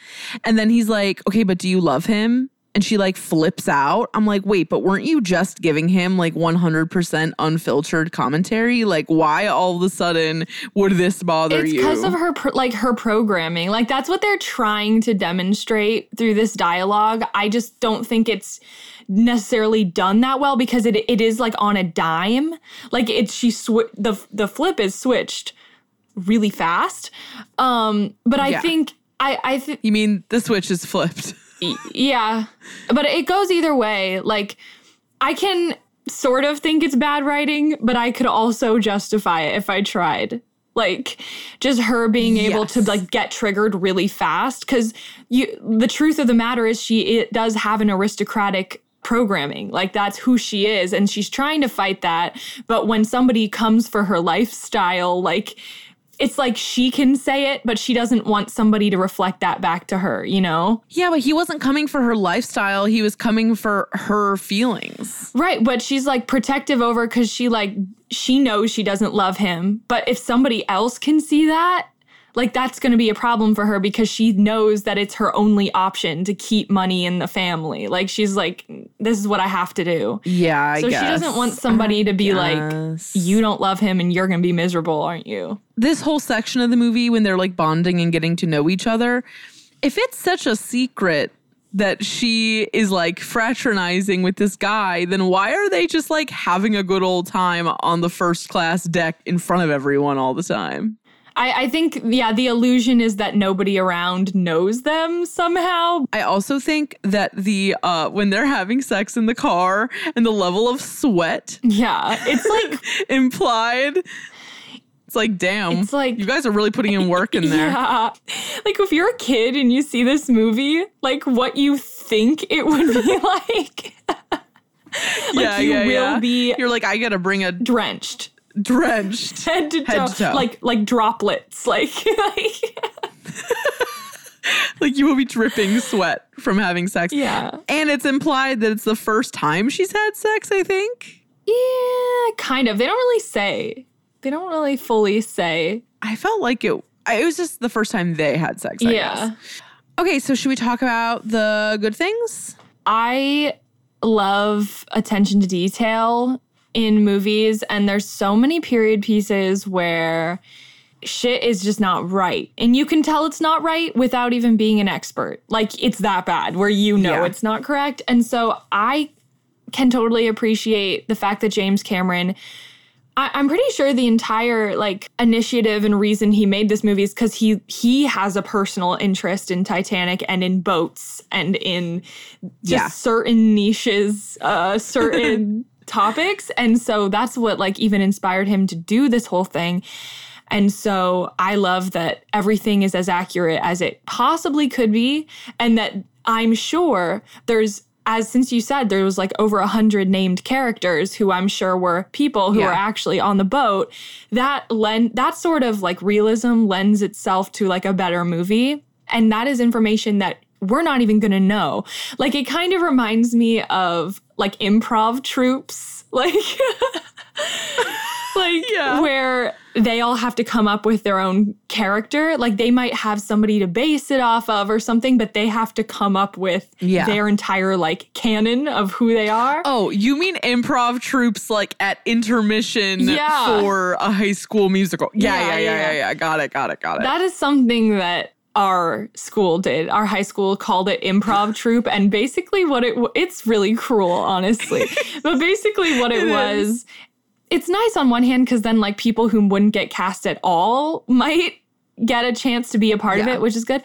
And then he's like okay but do you love him? And she like flips out. I'm like wait but weren't you just giving him like 100% unfiltered commentary? Like why all of a sudden would this bother it's you? because of her pro- like her programming. Like that's what they're trying to demonstrate through this dialogue. I just don't think it's necessarily done that well because it it is like on a dime. Like it's she sw- the the flip is switched really fast. Um but i Yeah. think i i th- you mean the switch is flipped. Yeah. But it goes either way. Like i can sort of think it's bad writing but i could also justify it if i tried. Like just her being able to like get triggered really fast. Because you the truth of the matter is she it does have an aristocratic programming. Like that's who she is and she's trying to fight that. But when somebody comes for her lifestyle like it's like she can say it but she doesn't want somebody to reflect that back to her you know? Yeah but he wasn't coming for her lifestyle. He was coming for her feelings. Right, but she's like protective over because she like she knows she doesn't love him. But if somebody else can see that, like that's going to be a problem for her because she knows that it's her only option to keep money in the family. Like she's like, this is what I have to do. yeah I so guess. she doesn't want somebody to be like, you don't love him and you're going to be miserable, aren't you? this whole section of the movie when they're like bonding and getting to know each other, if it's such a secret that she is like fraternizing with this guy, then why are they just like having a good old time on the first class deck in front of everyone all the time? I, I think, yeah, the illusion is that nobody around knows them somehow. I also think that the uh when they're having sex in the car and the level of sweat Yeah, it's like implied it's like damn It's like- you guys are really putting in work in there Yeah. Like if you're a kid and you see this movie, like what you think it would be like. like you will be you're like i gotta bring a drenched. Drenched Head to, Head toe, to toe. Like like droplets. Like, like like you will be dripping sweat from having sex Yeah. and it's implied that it's the first time she's had sex i think Yeah, kind of. They don't really say. They don't really fully say. i felt like it it was just the first time they had sex I yeah. guess. okay so should we talk about the good things I love attention to detail in movies, and there's so many period pieces where shit is just not right. And you can tell it's not right without even being an expert. Like it's that bad where you know Yeah. it's not correct. And so I can totally appreciate the fact that James Cameron. I, I'm pretty sure the entire like initiative and reason he made this movie is because he he has a personal interest in Titanic and in boats and in just Yeah. certain niches, uh, certain topics, and so that's what like even inspired him to do this whole thing. And so I love that everything is as accurate as it possibly could be, and that I'm sure there's as since you said there was like over a hundred named characters who I'm sure were people who Yeah. are actually on the boat. That lend that sort of like realism lends itself to like a better movie, and that is information that we're not even going to know. Like it kind of reminds me of like improv troupes. Like like Yeah. where they all have to come up with their own character. Like they might have somebody to base it off of or something, but they have to come up with Yeah. their entire like canon of who they are. Oh, you mean improv troupes like at intermission Yeah. for a high school musical? Yeah, Yeah, yeah, yeah, yeah, yeah. yeah. Got it, got it, got it. That is something that our school did. Our high school called it improv troupe, and basically what it it's really cruel, honestly. but basically what it, It was, it's nice on one hand because then like people who wouldn't get cast at all might get a chance to be a part of it, which is good.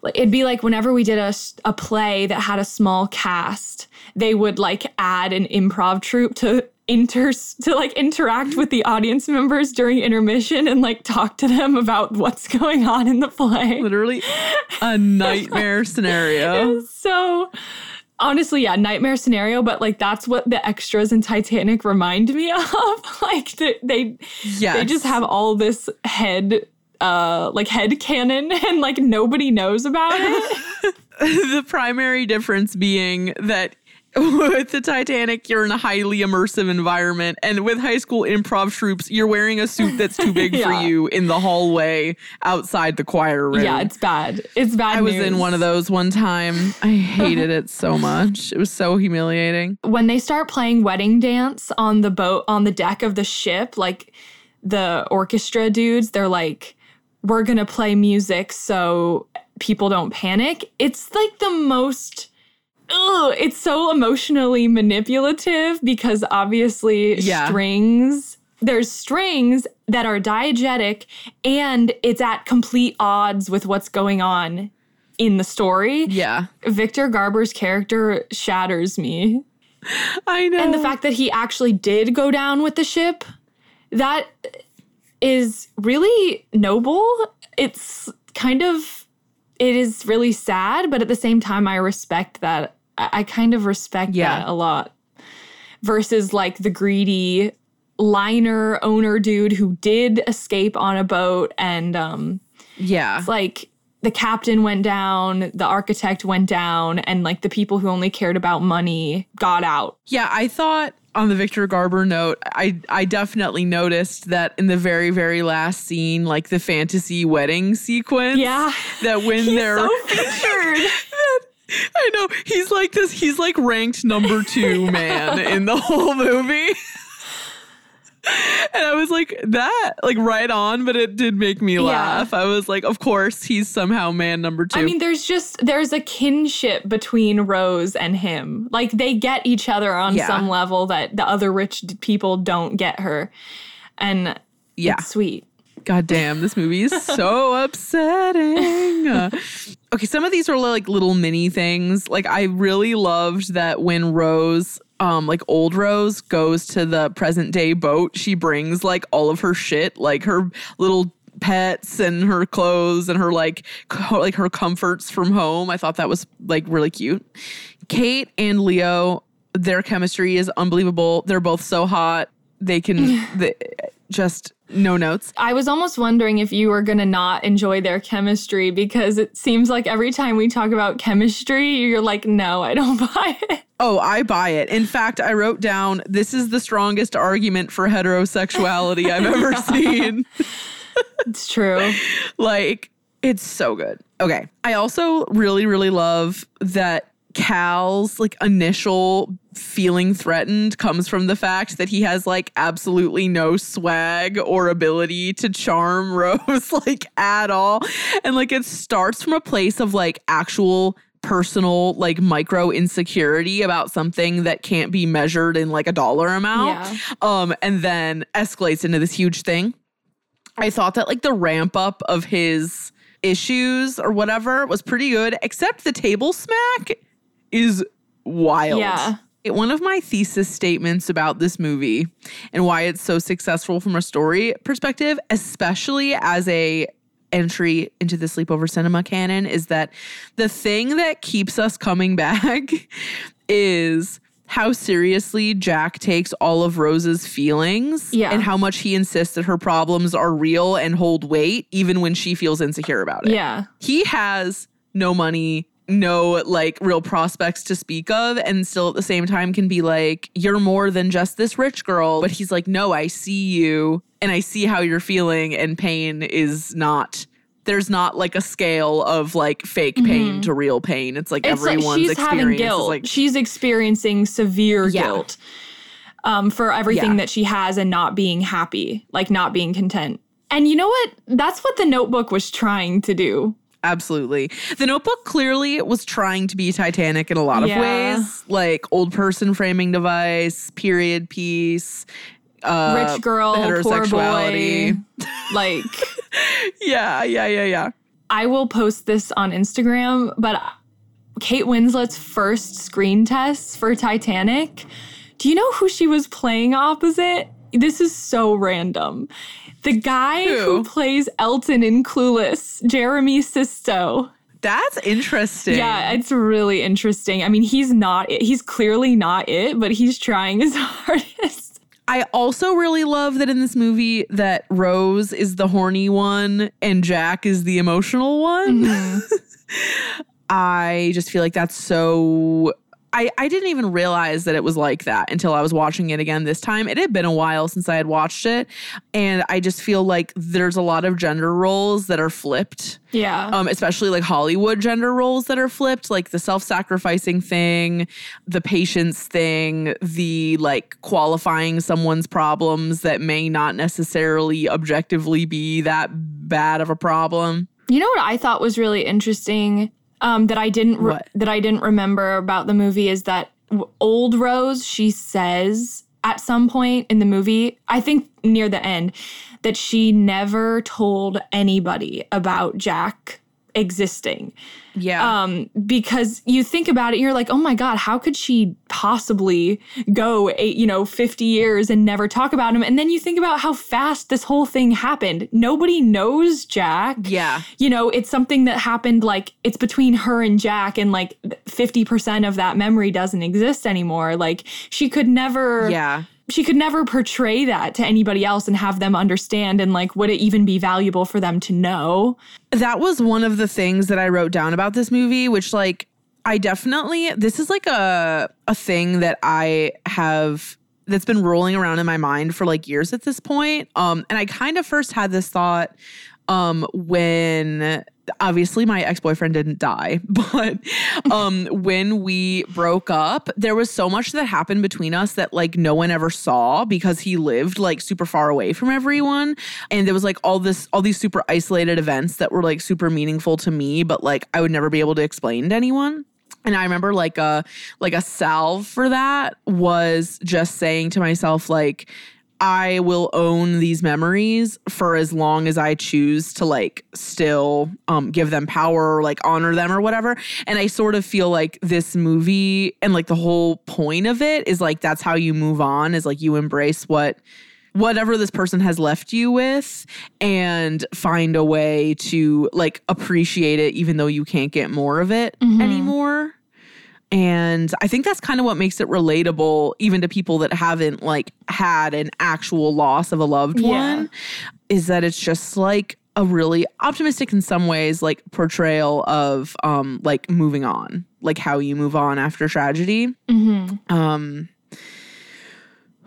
Like, It'd be like whenever we did a, a play that had a small cast, they would like add an improv troupe to inter to like interact with the audience members during intermission and like talk to them about what's going on in the play. Literally a nightmare scenario. So honestly, yeah, nightmare scenario, but like that's what the extras in Titanic remind me of. like they they, Yes. they just have all this head uh like head canon and like nobody knows about it. the primary difference being that with the Titanic, you're in a highly immersive environment, and with high school improv troupes, you're wearing a suit that's too big for you in the hallway outside the choir room. yeah, it's bad. It's bad. I was in one of those one time. I hated it so much. It was so humiliating. when they start playing wedding dance on the boat on the deck of the ship like the orchestra dudes they're like we're gonna play music so people don't panic it's like the most ugh, it's so emotionally manipulative because obviously Yeah. strings there's strings that are diegetic and it's at complete odds with what's going on in the story Yeah, Victor Garber's character shatters me. I know. And the fact that he actually did go down with the ship, that is really noble. It's kind of, it is really sad, but at the same time, I respect that. I, I kind of respect Yeah. that a lot. Versus like the greedy liner owner dude who did escape on a boat and, um, yeah, like the captain went down, the architect went down, and like the people who only cared about money got out. Yeah, I thought on the Victor Garber note, I I definitely noticed that in the very very last scene, like the fantasy wedding sequence. Yeah. that when they're so featured. I know he's like this. He's like ranked number two man in the whole movie. And I was like, that, like right on, but it did make me laugh. I was like, of course, he's somehow man number two. I mean, there's just there's a kinship between Rose and him. Like they get each other on Yeah. some level that the other rich people don't get her, and yeah. it's sweet. God damn, this movie is so upsetting. Uh, okay, some of these are like little mini things. Like I really loved that when Rose um like old Rose goes to the present day boat, she brings like all of her shit, like her little pets and her clothes and her like co- like her comforts from home. I thought that was like really cute. Kate and Leo, their chemistry is unbelievable. They're both so hot. They can they, just no notes. I was almost wondering if you were gonna not enjoy their chemistry because it seems like every time we talk about chemistry, you're like, no, I don't buy it. Oh, I buy it. In fact, I wrote down this is the strongest argument for heterosexuality I've ever seen. It's true. like, it's so good. Okay. I also really, really love that Cal's like initial feeling threatened comes from the fact that he has like absolutely no swag or ability to charm Rose like at all. And like it starts from a place of like actual personal like micro insecurity about something that can't be measured in like a dollar amount. Yeah. Um and then escalates into this huge thing. I thought that like the ramp up of his issues or whatever was pretty good, except the table smack is wild. Yeah. One of my thesis statements about this movie and why it's so successful from a story perspective, especially as a entry into the sleepover cinema canon, is that the thing that keeps us coming back is how seriously Jack takes all of Rose's feelings Yeah. and how much he insists that her problems are real and hold weight even when she feels insecure about it. Yeah. He has no money no like real prospects to speak of and still at the same time can be like you're more than just this rich girl but he's like no I see you and I see how you're feeling and pain is not there's not like a scale of like fake pain Mhm. to real pain. It's like it's like everyone's she's experience having guilt. like she's experiencing severe Yeah. guilt um, for everything Yeah. that she has and not being happy, like not being content. And you know what? That's what the notebook was trying to do. Absolutely. The notebook clearly was trying to be Titanic in a lot of Yeah. ways, like old person framing device, period piece, uh, Rich girl, poor heterosexuality. boy. Like, yeah, yeah, yeah, yeah. I will post this on Instagram, but Kate Winslet's first screen test for Titanic. Do you know who she was playing opposite? This is so random. The guy who, Who? plays Elton in Clueless, Jeremy Sisto. That's interesting. Yeah, it's really interesting. I mean, he's not it. He's clearly not it, but he's trying his hardest. I also really love that in this movie that Rose is the horny one and Jack is the emotional one. Mm-hmm. I just feel like that's so I, I didn't even realize that it was like that until I was watching it again this time. It had been a while since I had watched it. And I just feel like there's a lot of gender roles that are flipped. Yeah. Um, especially like Hollywood gender roles that are flipped, like the self-sacrificing thing, the patience thing, the like qualifying someone's problems that may not necessarily objectively be that bad of a problem. You know what I thought was really interesting um, that I didn't re- that I didn't remember about the movie is that old Rose she says at some point in the movie, I think near the end, that she never told anybody about Jack existing. Yeah. Um, because you think about it, you're like, oh my God, how could she possibly go eight, you know, 50 years and never talk about him? And then you think about how fast this whole thing happened. Nobody knows Jack. yeah. You know, it's something that happened like it's between her and Jack, and like 50% of that memory doesn't exist anymore. Like she could never Yeah. She could never portray that to anybody else and have them understand and like would it even be valuable for them to know that was one of the things that I wrote down about this movie, which like I definitely this is like a a thing that I have that's been rolling around in my mind for like years at this point. Um and I kind of first had this thought um when obviously my ex-boyfriend didn't die but um when we broke up there was so much that happened between us that like no one ever saw because he lived like super far away from everyone. And there was like all this all these super isolated events that were like super meaningful to me but like I would never be able to explain to anyone. And I remember like a like a salve for that was just saying to myself like I will own these memories for as long as I choose to like still um give them power or like honor them or whatever. And I sort of feel like this movie and like the whole point of it is like that's how you move on is like you embrace what whatever this person has left you with and find a way to like appreciate it even though you can't get more of it anymore. And I think that's kind of what makes it relatable even to people that haven't like had an actual loss of a loved Yeah. one is that it's just like a really optimistic in some ways like portrayal of um like moving on, like how you move on after tragedy. Um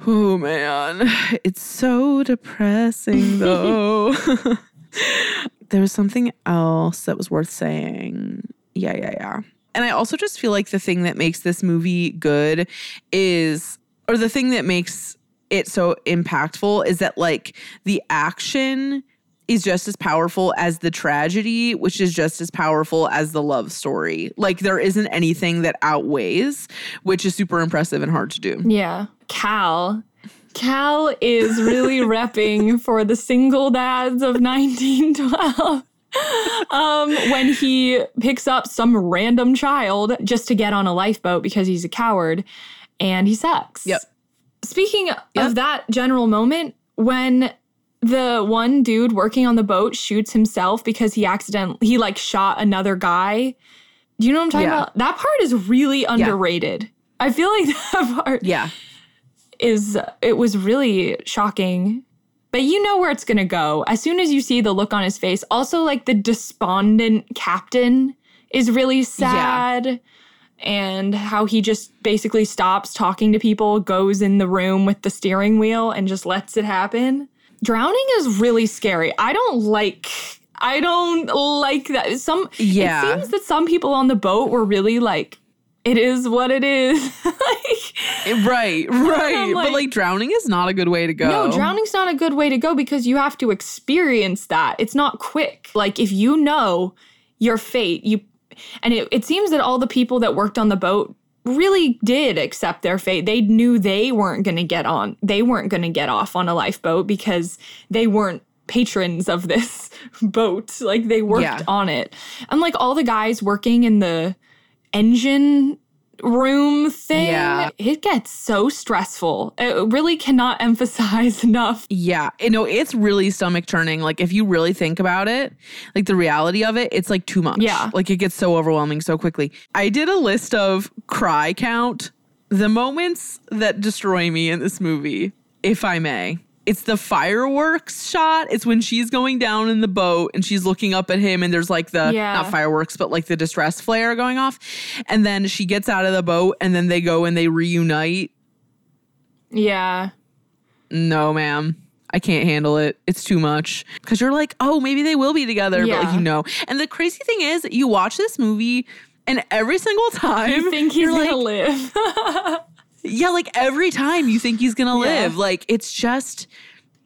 Oh man, it's so depressing though. there was something else that was worth saying. Yeah, yeah, yeah. And I also just feel like the thing that makes this movie good is, or the thing that makes it so impactful is that like the action is just as powerful as the tragedy, which is just as powerful as the love story. Like there isn't anything that outweighs, which is super impressive and hard to do. yeah cal cal is really repping for the single dads of 1912 um, when he picks up some random child just to get on a lifeboat because he's a coward and he sucks. Yep. Speaking Yep. of that general moment, when the one dude working on the boat shoots himself because he accidentally he like shot another guy. Do you know what I'm talking Yeah. about? That part is really underrated. I feel like that part Yeah. is it was really shocking. But you know where it's gonna go. As soon as you see the look on his face, also like the despondent captain is really sad. And how he just basically stops talking to people, goes in the room with the steering wheel, and just lets it happen. Drowning is really scary. I don't like I don't like that. Some Yeah. it seems that some people on the boat were really like, it is what it is. like, Right, right. I'm but like- like drowning is not a good way to go. no, drowning's not a good way to go because you have to experience that. It's not quick. Like if you know your fate, you and it, it seems that all the people that worked on the boat really did accept their fate. They knew they weren't going to get on. They weren't going to get off on a lifeboat because they weren't patrons of this boat. Like they worked Yeah. on it. And like all the guys working in the engine room thing, Yeah. it gets so stressful. It really cannot emphasize enough. Yeah, you know, it's really stomach turning. Like if you really think about it, like the reality of it, it's like too much. Yeah. Like it gets so overwhelming so quickly. I did a list of cry count, the moments that destroy me in this movie, if I may. It's the fireworks shot. It's when she's going down in the boat and she's looking up at him, and there's like the Yeah. not fireworks, but like the distress flare going off. And then she gets out of the boat, and then they go and they reunite. Yeah. No, ma'am. I can't handle it. It's too much. Because you're like, oh, maybe they will be together, but like you know. And the crazy thing is, you watch this movie, and every single time You think he's you're gonna like, live. yeah, like every time you think he's gonna Yeah. live. Like it's just.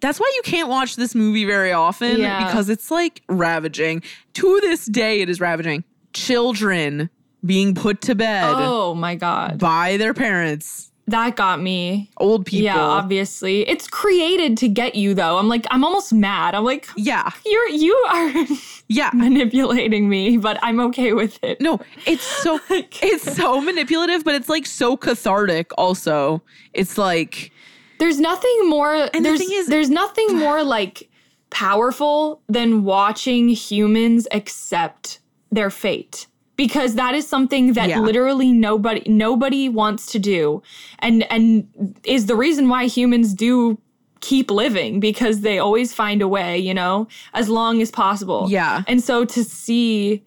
That's why you can't watch this movie very often Yeah. because it's like ravaging. To this day, it is ravaging. Children being put to bed oh my god. by their parents, That got me. old people. Yeah, obviously. It's created to get you though. I'm like I'm almost mad. I'm like yeah, you're you are yeah. manipulating me, but I'm okay with it. No, it's so it's so manipulative, but it's like so cathartic also. It's like There's nothing more And the there's thing is- there's nothing more like powerful than watching humans accept their fate. Because that is something that Yeah. literally nobody nobody wants to do. And and is the reason why humans do keep living because they always find a way, you know, as long as possible. Yeah. And so to see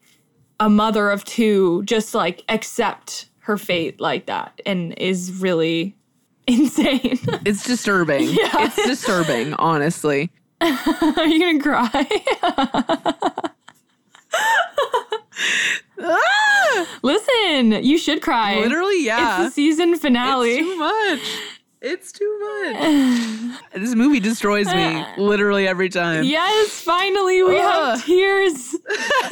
a mother of two just like accept her fate like that and is really insane. it's disturbing. yeah. It's disturbing, honestly. Are you gonna cry? Ah! Listen, you should cry. Literally, yeah. It's the season finale. It's too much. It's too much. this movie destroys me literally every time. yes, finally we Ugh. have tears.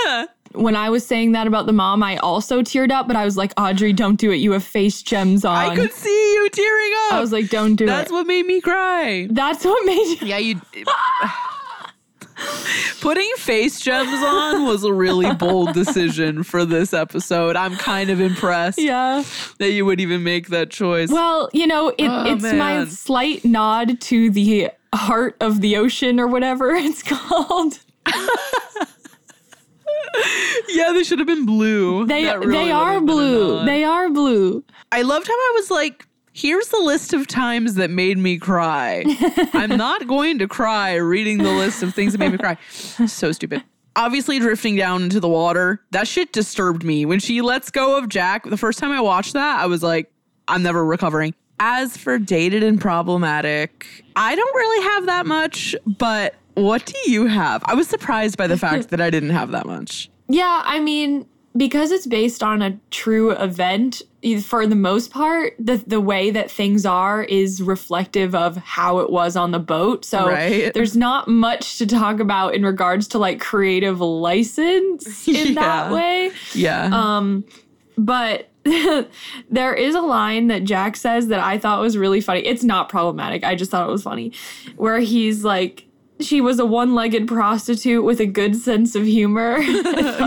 when I was saying that about the mom, I also teared up, but I was like, Audrey, don't do it. You have face gems on. I could see you tearing up. I was like, don't do That's it. That's what made me cry. That's what made you. Yeah, you. Putting face gems on was a really bold decision for this episode. I'm kind of impressed Yeah. that you would even make that choice. Well, you know, it, Oh, it's my slight nod to the heart of the ocean or whatever it's called. yeah, they should have been blue. They really they are have been a blue. They are blue. I loved how I was like, here's the list of times that made me cry. I'm not going to cry reading the list of things that made me cry. So stupid. Obviously, drifting down into the water, that shit disturbed me. When she lets go of Jack, the first time I watched that, I was like, I'm never recovering. As for dated and problematic, I don't really have that much, but what do you have? I was surprised by the fact that I didn't have that much. Yeah, I mean, because it's based on a true event, for the most part, the the way that things are is reflective of how it was on the boat. So Right. there's not much to talk about in regards to like creative license in that way. Yeah. Um, but there is a line that Jack says that I thought was really funny. It's not problematic. I just thought it was funny, where he's like, "She was a one-legged prostitute with a good sense of humor."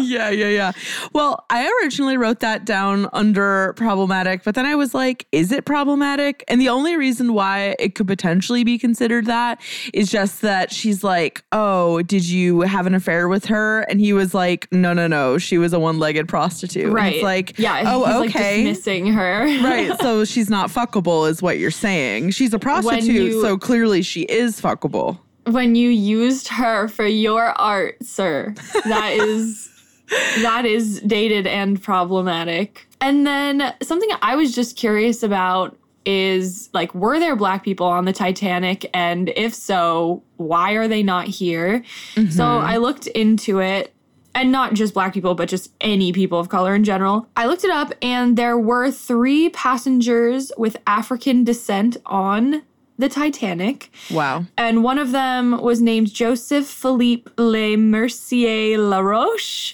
yeah, yeah, yeah. Well, I originally wrote that down under problematic, but then I was like, is it problematic? And the only reason why it could potentially be considered that is just that she's like, oh, did you have an affair with her? And he was like, no, no, no. She was a one legged prostitute. And right? it's like, yeah. oh, he's like okay. dismissing her. right. So she's not fuckable, is what you're saying. She's a prostitute. you- so clearly she is fuckable. When you used her for your art, sir, that is that is dated and problematic. And then something I was just curious about is like, were there black people on the Titanic? And if so, why are they not here? Mm-hmm. So I looked into it and not just black people, but just any people of color in general. I looked it up, and there were three passengers with African descent on the Titanic. Wow. And one of them was named Joseph Philippe Le Mercier Laroche.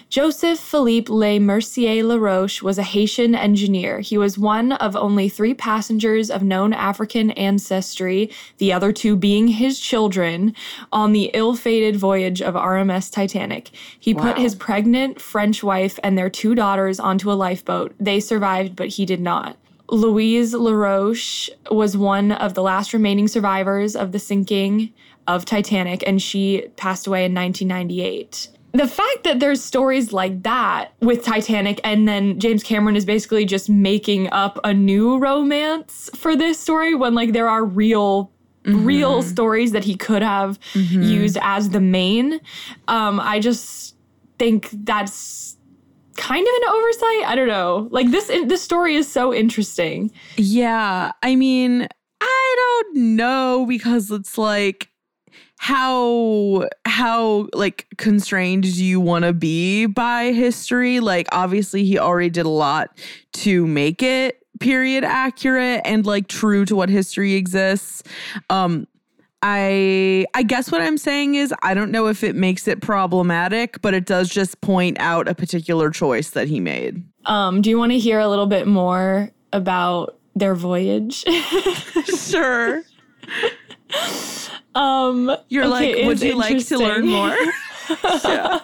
Joseph Philippe Le Mercier Laroche was a Haitian engineer. He was one of only three passengers of known African ancestry, the other two being his children, on the ill fated voyage of RMS Titanic. He wow. put his pregnant French wife and their two daughters onto a lifeboat. They survived, but he did not. Louise LaRoche was one of the last remaining survivors of the sinking of Titanic, and she passed away in 1998 the fact that there's stories like that with Titanic and then James Cameron is basically just making up a new romance for this story when like there are real mm-hmm. real stories that he could have mm-hmm. used as the main um I just think that's kind of an oversight. I don't know. Like this this story is so interesting. Yeah. I mean, I don't know because it's like how how like constrained do you want to be by history? Like obviously he already did a lot to make it period accurate and like true to what history exists. Um I I guess what I'm saying is I don't know if it makes it problematic, but it does just point out a particular choice that he made. Um, do you want to hear a little bit more about their voyage? sure. um, You're okay, like, would you like to learn more? yeah.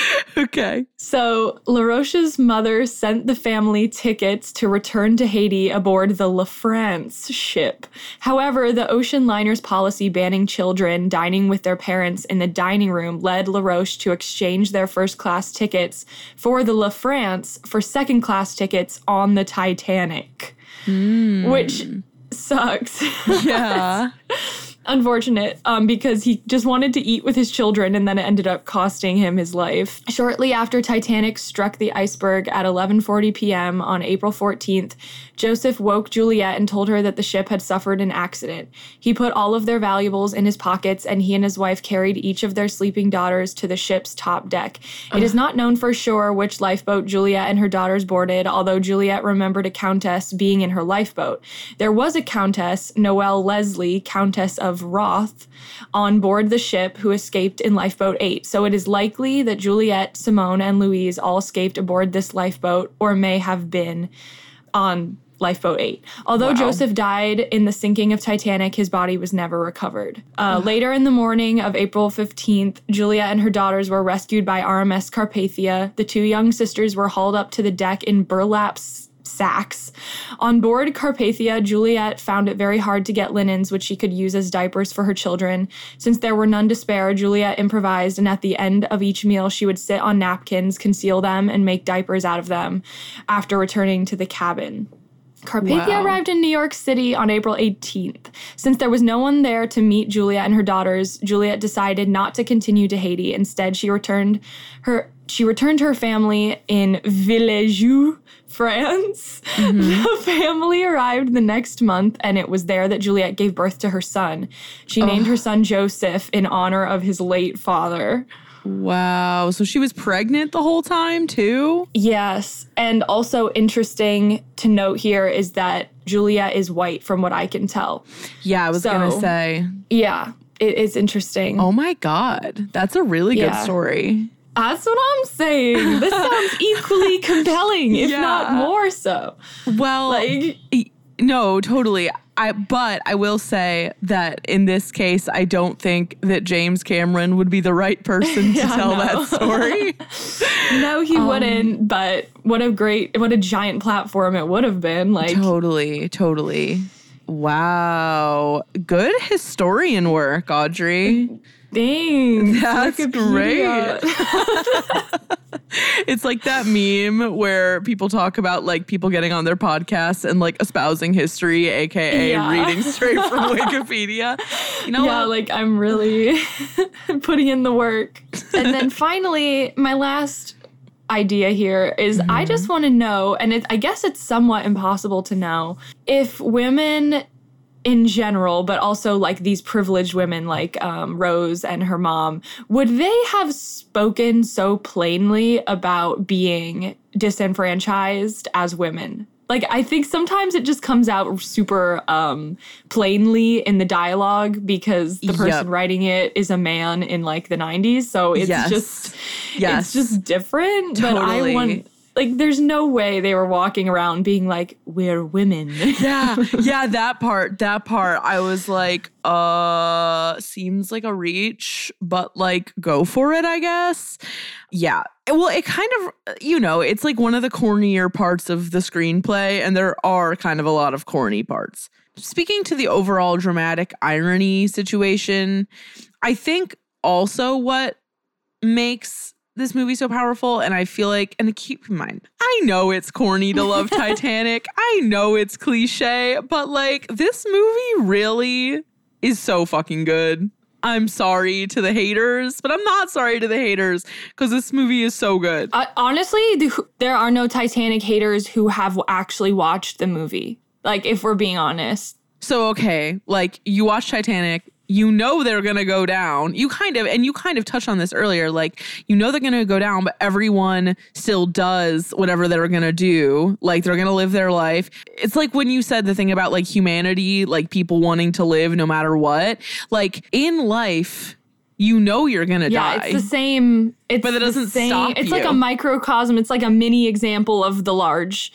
okay. So LaRoche's mother sent the family tickets to return to Haiti aboard the La France ship. However, the ocean liner's policy banning children dining with their parents in the dining room led LaRoche to exchange their first class tickets for the La France for second class tickets on the Titanic. Mm. Which sucks. Yeah. Unfortunate um, because he just wanted to eat with his children and then it ended up costing him his life. Shortly after Titanic struck the iceberg at 11:40 p.m. on April 14th, Joseph woke Juliette and told her that the ship had suffered an accident. He put all of their valuables in his pockets and he and his wife carried each of their sleeping daughters to the ship's top deck. It is not known for sure which lifeboat Juliette and her daughters boarded, although Juliette remembered a countess being in her lifeboat. There was a countess, Noelle Leslie, Countess of of Roth on board the ship who escaped in Lifeboat 8. So it is likely that Juliette, Simone, and Louise all escaped aboard this lifeboat or may have been on Lifeboat 8. Although wow. Joseph died in the sinking of Titanic, his body was never recovered. Uh, later in the morning of April 15th, Juliette and her daughters were rescued by RMS Carpathia. The two young sisters were hauled up to the deck in burlaps sacks. On board Carpathia, Juliette found it very hard to get linens which she could use as diapers for her children. Since there were none to spare, Juliette improvised, and at the end of each meal, she would sit on napkins, conceal them, and make diapers out of them after returning to the cabin. Carpathia wow. arrived in New York City on April 18th. Since there was no one there to meet Juliette and her daughters, Juliette decided not to continue to Haiti. Instead, she returned her she returned to her family in Villejuif, France. Mm-hmm. The family arrived the next month, and it was there that Juliette gave birth to her son. She oh. named her son Joseph in honor of his late father. Wow. So she was pregnant the whole time, too? Yes. And also interesting to note here is that Julia is white, from what I can tell. Yeah, I was so, going to say. Yeah, it is interesting. Oh my God. That's a really yeah. good story. That's what I'm saying. This sounds equally compelling, if yeah. not more so. Well, like, no, totally. I but I will say that in this case, I don't think that James Cameron would be the right person to yeah, tell no. that story. no, he um, wouldn't. But what a great, what a giant platform it would have been. Like totally, totally. Wow, good historian work, Audrey. Thanks. That's great. it's like that meme where people talk about like people getting on their podcasts and like espousing history, aka Yeah. reading straight from Wikipedia. You know yeah, what? like I'm really putting in the work. And then finally, my last idea here is Mm-hmm. I just want to know, and it, I guess it's somewhat impossible to know, if women in general, but also like these privileged women like um, Rose and her mom, would they have spoken so plainly about being disenfranchised as women? Like I think sometimes it just comes out super um, plainly in the dialogue because the person Yep. writing it is a man in like the 90s, so it's Yes. just Yes. it's just different. But I want like there's no way they were walking around being like we're women. yeah, yeah, that part, that part, I was like, uh, seems like a reach, but like, go for it, I guess. Yeah. Well, it kind of, you know, it's like one of the cornier parts of the screenplay, and there are kind of a lot of corny parts. Speaking to the overall dramatic irony situation, I think also what makes this movie so powerful and i feel like and keep in mind i know it's corny to love titanic i know it's cliche but like this movie really is so fucking good i'm sorry to the haters but i'm not sorry to the haters because this movie is so good Uh, honestly, the, there are no Titanic haters who have actually watched the movie. Like, if we're being honest. So okay, like you watch Titanic, you know they're gonna go down. You kind of and you kind of touched on this earlier, like you know they're gonna go down, but everyone still does whatever they're gonna do. Like they're gonna live their life. It's like when you said the thing about like humanity, like people wanting to live no matter what. Like in life, you know you're gonna Yeah, die. it's the same. It's But it doesn't same, stop It's like a microcosm. It's like a mini example of the large.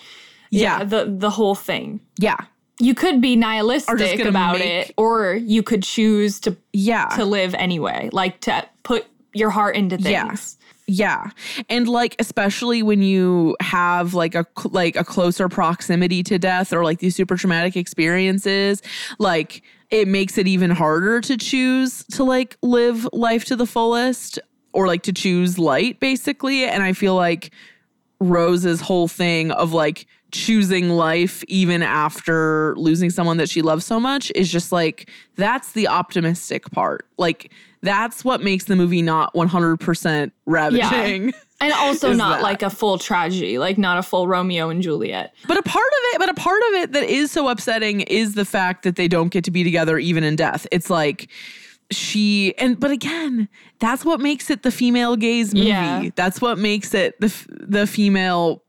Yeah. the the whole thing. yeah. You could be nihilistic about make- it, or you could choose to Yeah. to live anyway, like to put your heart into things. Yeah. Yeah. And like especially when you have like a like a closer proximity to death or like these super traumatic experiences, like it makes it even harder to choose to like live life to the fullest or like to choose light basically, and I feel like Rose's whole thing of like choosing life even after losing someone that she loves so much is just like that's the optimistic part. Like that's what makes the movie not 100% ravaging. And also not that. like a full tragedy, like not a full Romeo and Juliet. But a part of it, but a part of it that is so upsetting is the fact that they don't get to be together even in death. It's like she and but again, that's what makes it the female gaze movie. Yeah. That's what makes it the the female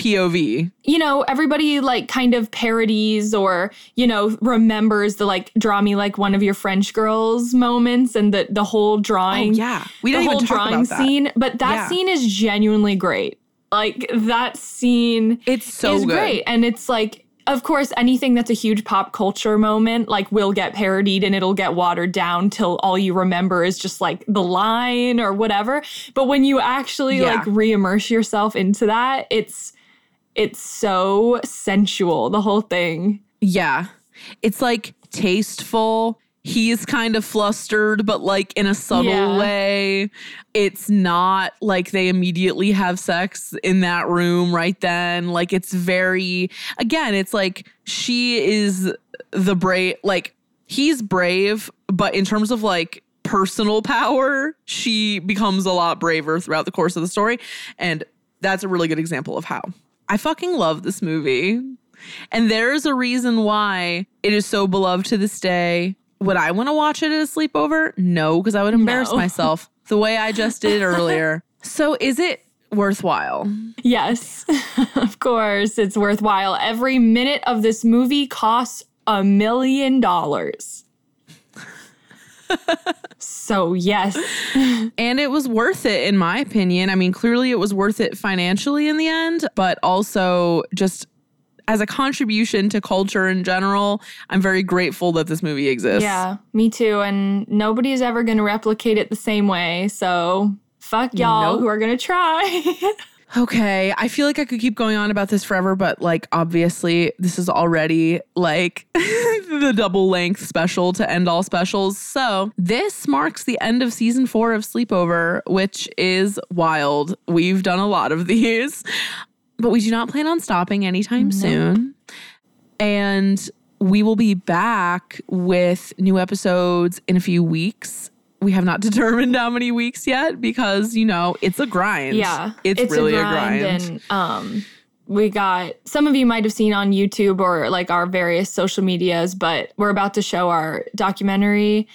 POV. you know, everybody like kind of parodies or, you know, remembers the like draw me like one of your French girls moments and the the whole drawing. Oh, yeah. We the whole drawing scene. But that Yeah. scene is genuinely great. Like that scene It's so is good. great. And it's like of course, anything that's a huge pop culture moment, like, will get parodied and it'll get watered down till all you remember is just like the line or whatever. But when you actually Yeah. like re-immerse yourself into that, it's it's so sensual, the whole thing. Yeah. It's like tasteful. He's kind of flustered, but like in a subtle Yeah. way. It's not like they immediately have sex in that room right then. Like it's very, again, it's like she is the brave, like he's brave, but in terms of like personal power, she becomes a lot braver throughout the course of the story. And that's a really good example of how. I fucking love this movie. And there's a reason why it is so beloved to this day. Would I want to watch it at a sleepover? No, because I would embarrass No. myself the way I just did earlier. So is it worthwhile? Yes, of course, it's worthwhile. Every minute of this movie costs a million dollars. So, yes. And it was worth it, in my opinion. I mean, clearly it was worth it financially in the end, but also just as a contribution to culture in general, I'm very grateful that this movie exists. Yeah, me too. And nobody is ever going to replicate it the same way. So, fuck y'all Nope. who are going to try. Okay, I feel like I could keep going on about this forever, but like obviously this is already like the double length special to end all specials. So this marks the end of season four of Sleepover, which is wild. We've done a lot of these, but we do not plan on stopping anytime soon. And we will be back with new episodes in a few weeks. We have not determined how many weeks yet because, you know, it's a grind. Yeah, It's, really a grind. And um, we got some of you might have seen on YouTube or like our various social medias, but we're about to show our documentary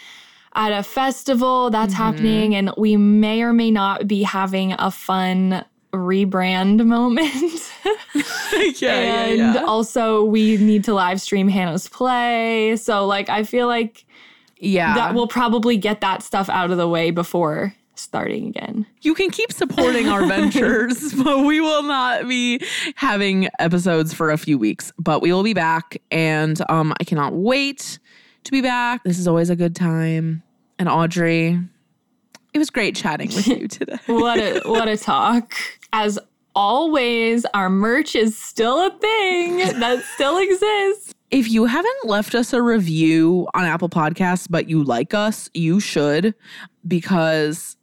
at a festival that's Mm-hmm. happening, and we may or may not be having a fun rebrand moment. yeah, and yeah, yeah. also we need to live stream Hannah's play. So like I feel like yeah. that we'll probably get that stuff out of the way before starting again. you can keep supporting our ventures, but we will not be having episodes for a few weeks. But we will be back, and um, I cannot wait to be back. This is always a good time. And Audrey, it was great chatting with you today. what a what a talk. As always, our merch is still a thing that still exists. If you haven't left us a review on Apple Podcasts, but you like us, you should because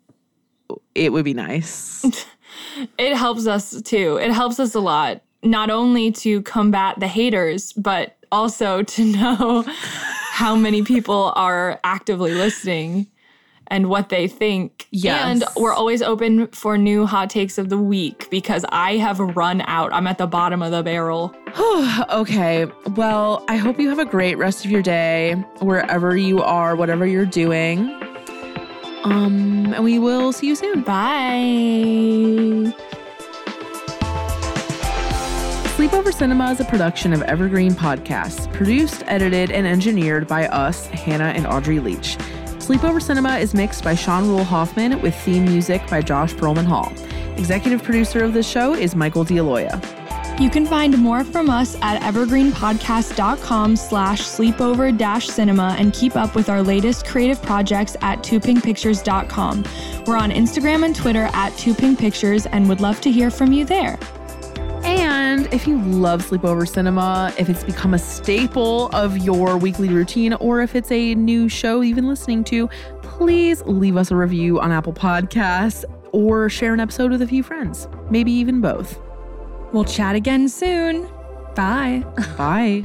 it would be nice. It helps us too. It helps us a lot, not only to combat the haters, but also to know how many people are actively listening and what they think. Yes. And we're always open for new hot takes of the week because I have run out. I'm at the bottom of the barrel. okay. Well, I hope you have a great rest of your day, wherever you are, whatever you're doing. Um, and we will see you soon. Bye. Sleepover Cinema is a production of Evergreen Podcasts, produced, edited, and engineered by us, Hannah and Audrey Leach. Sleepover Cinema is mixed by Sean Rule Hoffman with theme music by Josh Perlman Hall. Executive producer of the show is Michael D'Aloia. You can find more from us at evergreenpodcast.com slash sleepover dash cinema and keep up with our latest creative projects at toopinkpictures.com. We're on Instagram and Twitter at toopinkpictures and would love to hear from you there. And if you love Sleepover Cinema, if it's become a staple of your weekly routine, or if it's a new show you've been listening to, please leave us a review on Apple Podcasts or share an episode with a few friends, maybe even both. We'll chat again soon. Bye. Bye.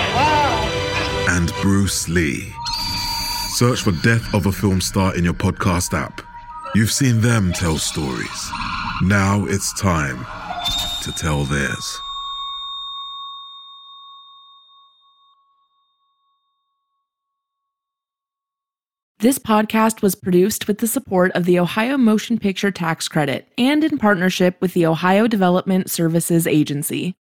and Bruce Lee. Search for Death of a Film Star in your podcast app. You've seen them tell stories. Now it's time to tell theirs. This podcast was produced with the support of the Ohio Motion Picture Tax Credit and in partnership with the Ohio Development Services Agency.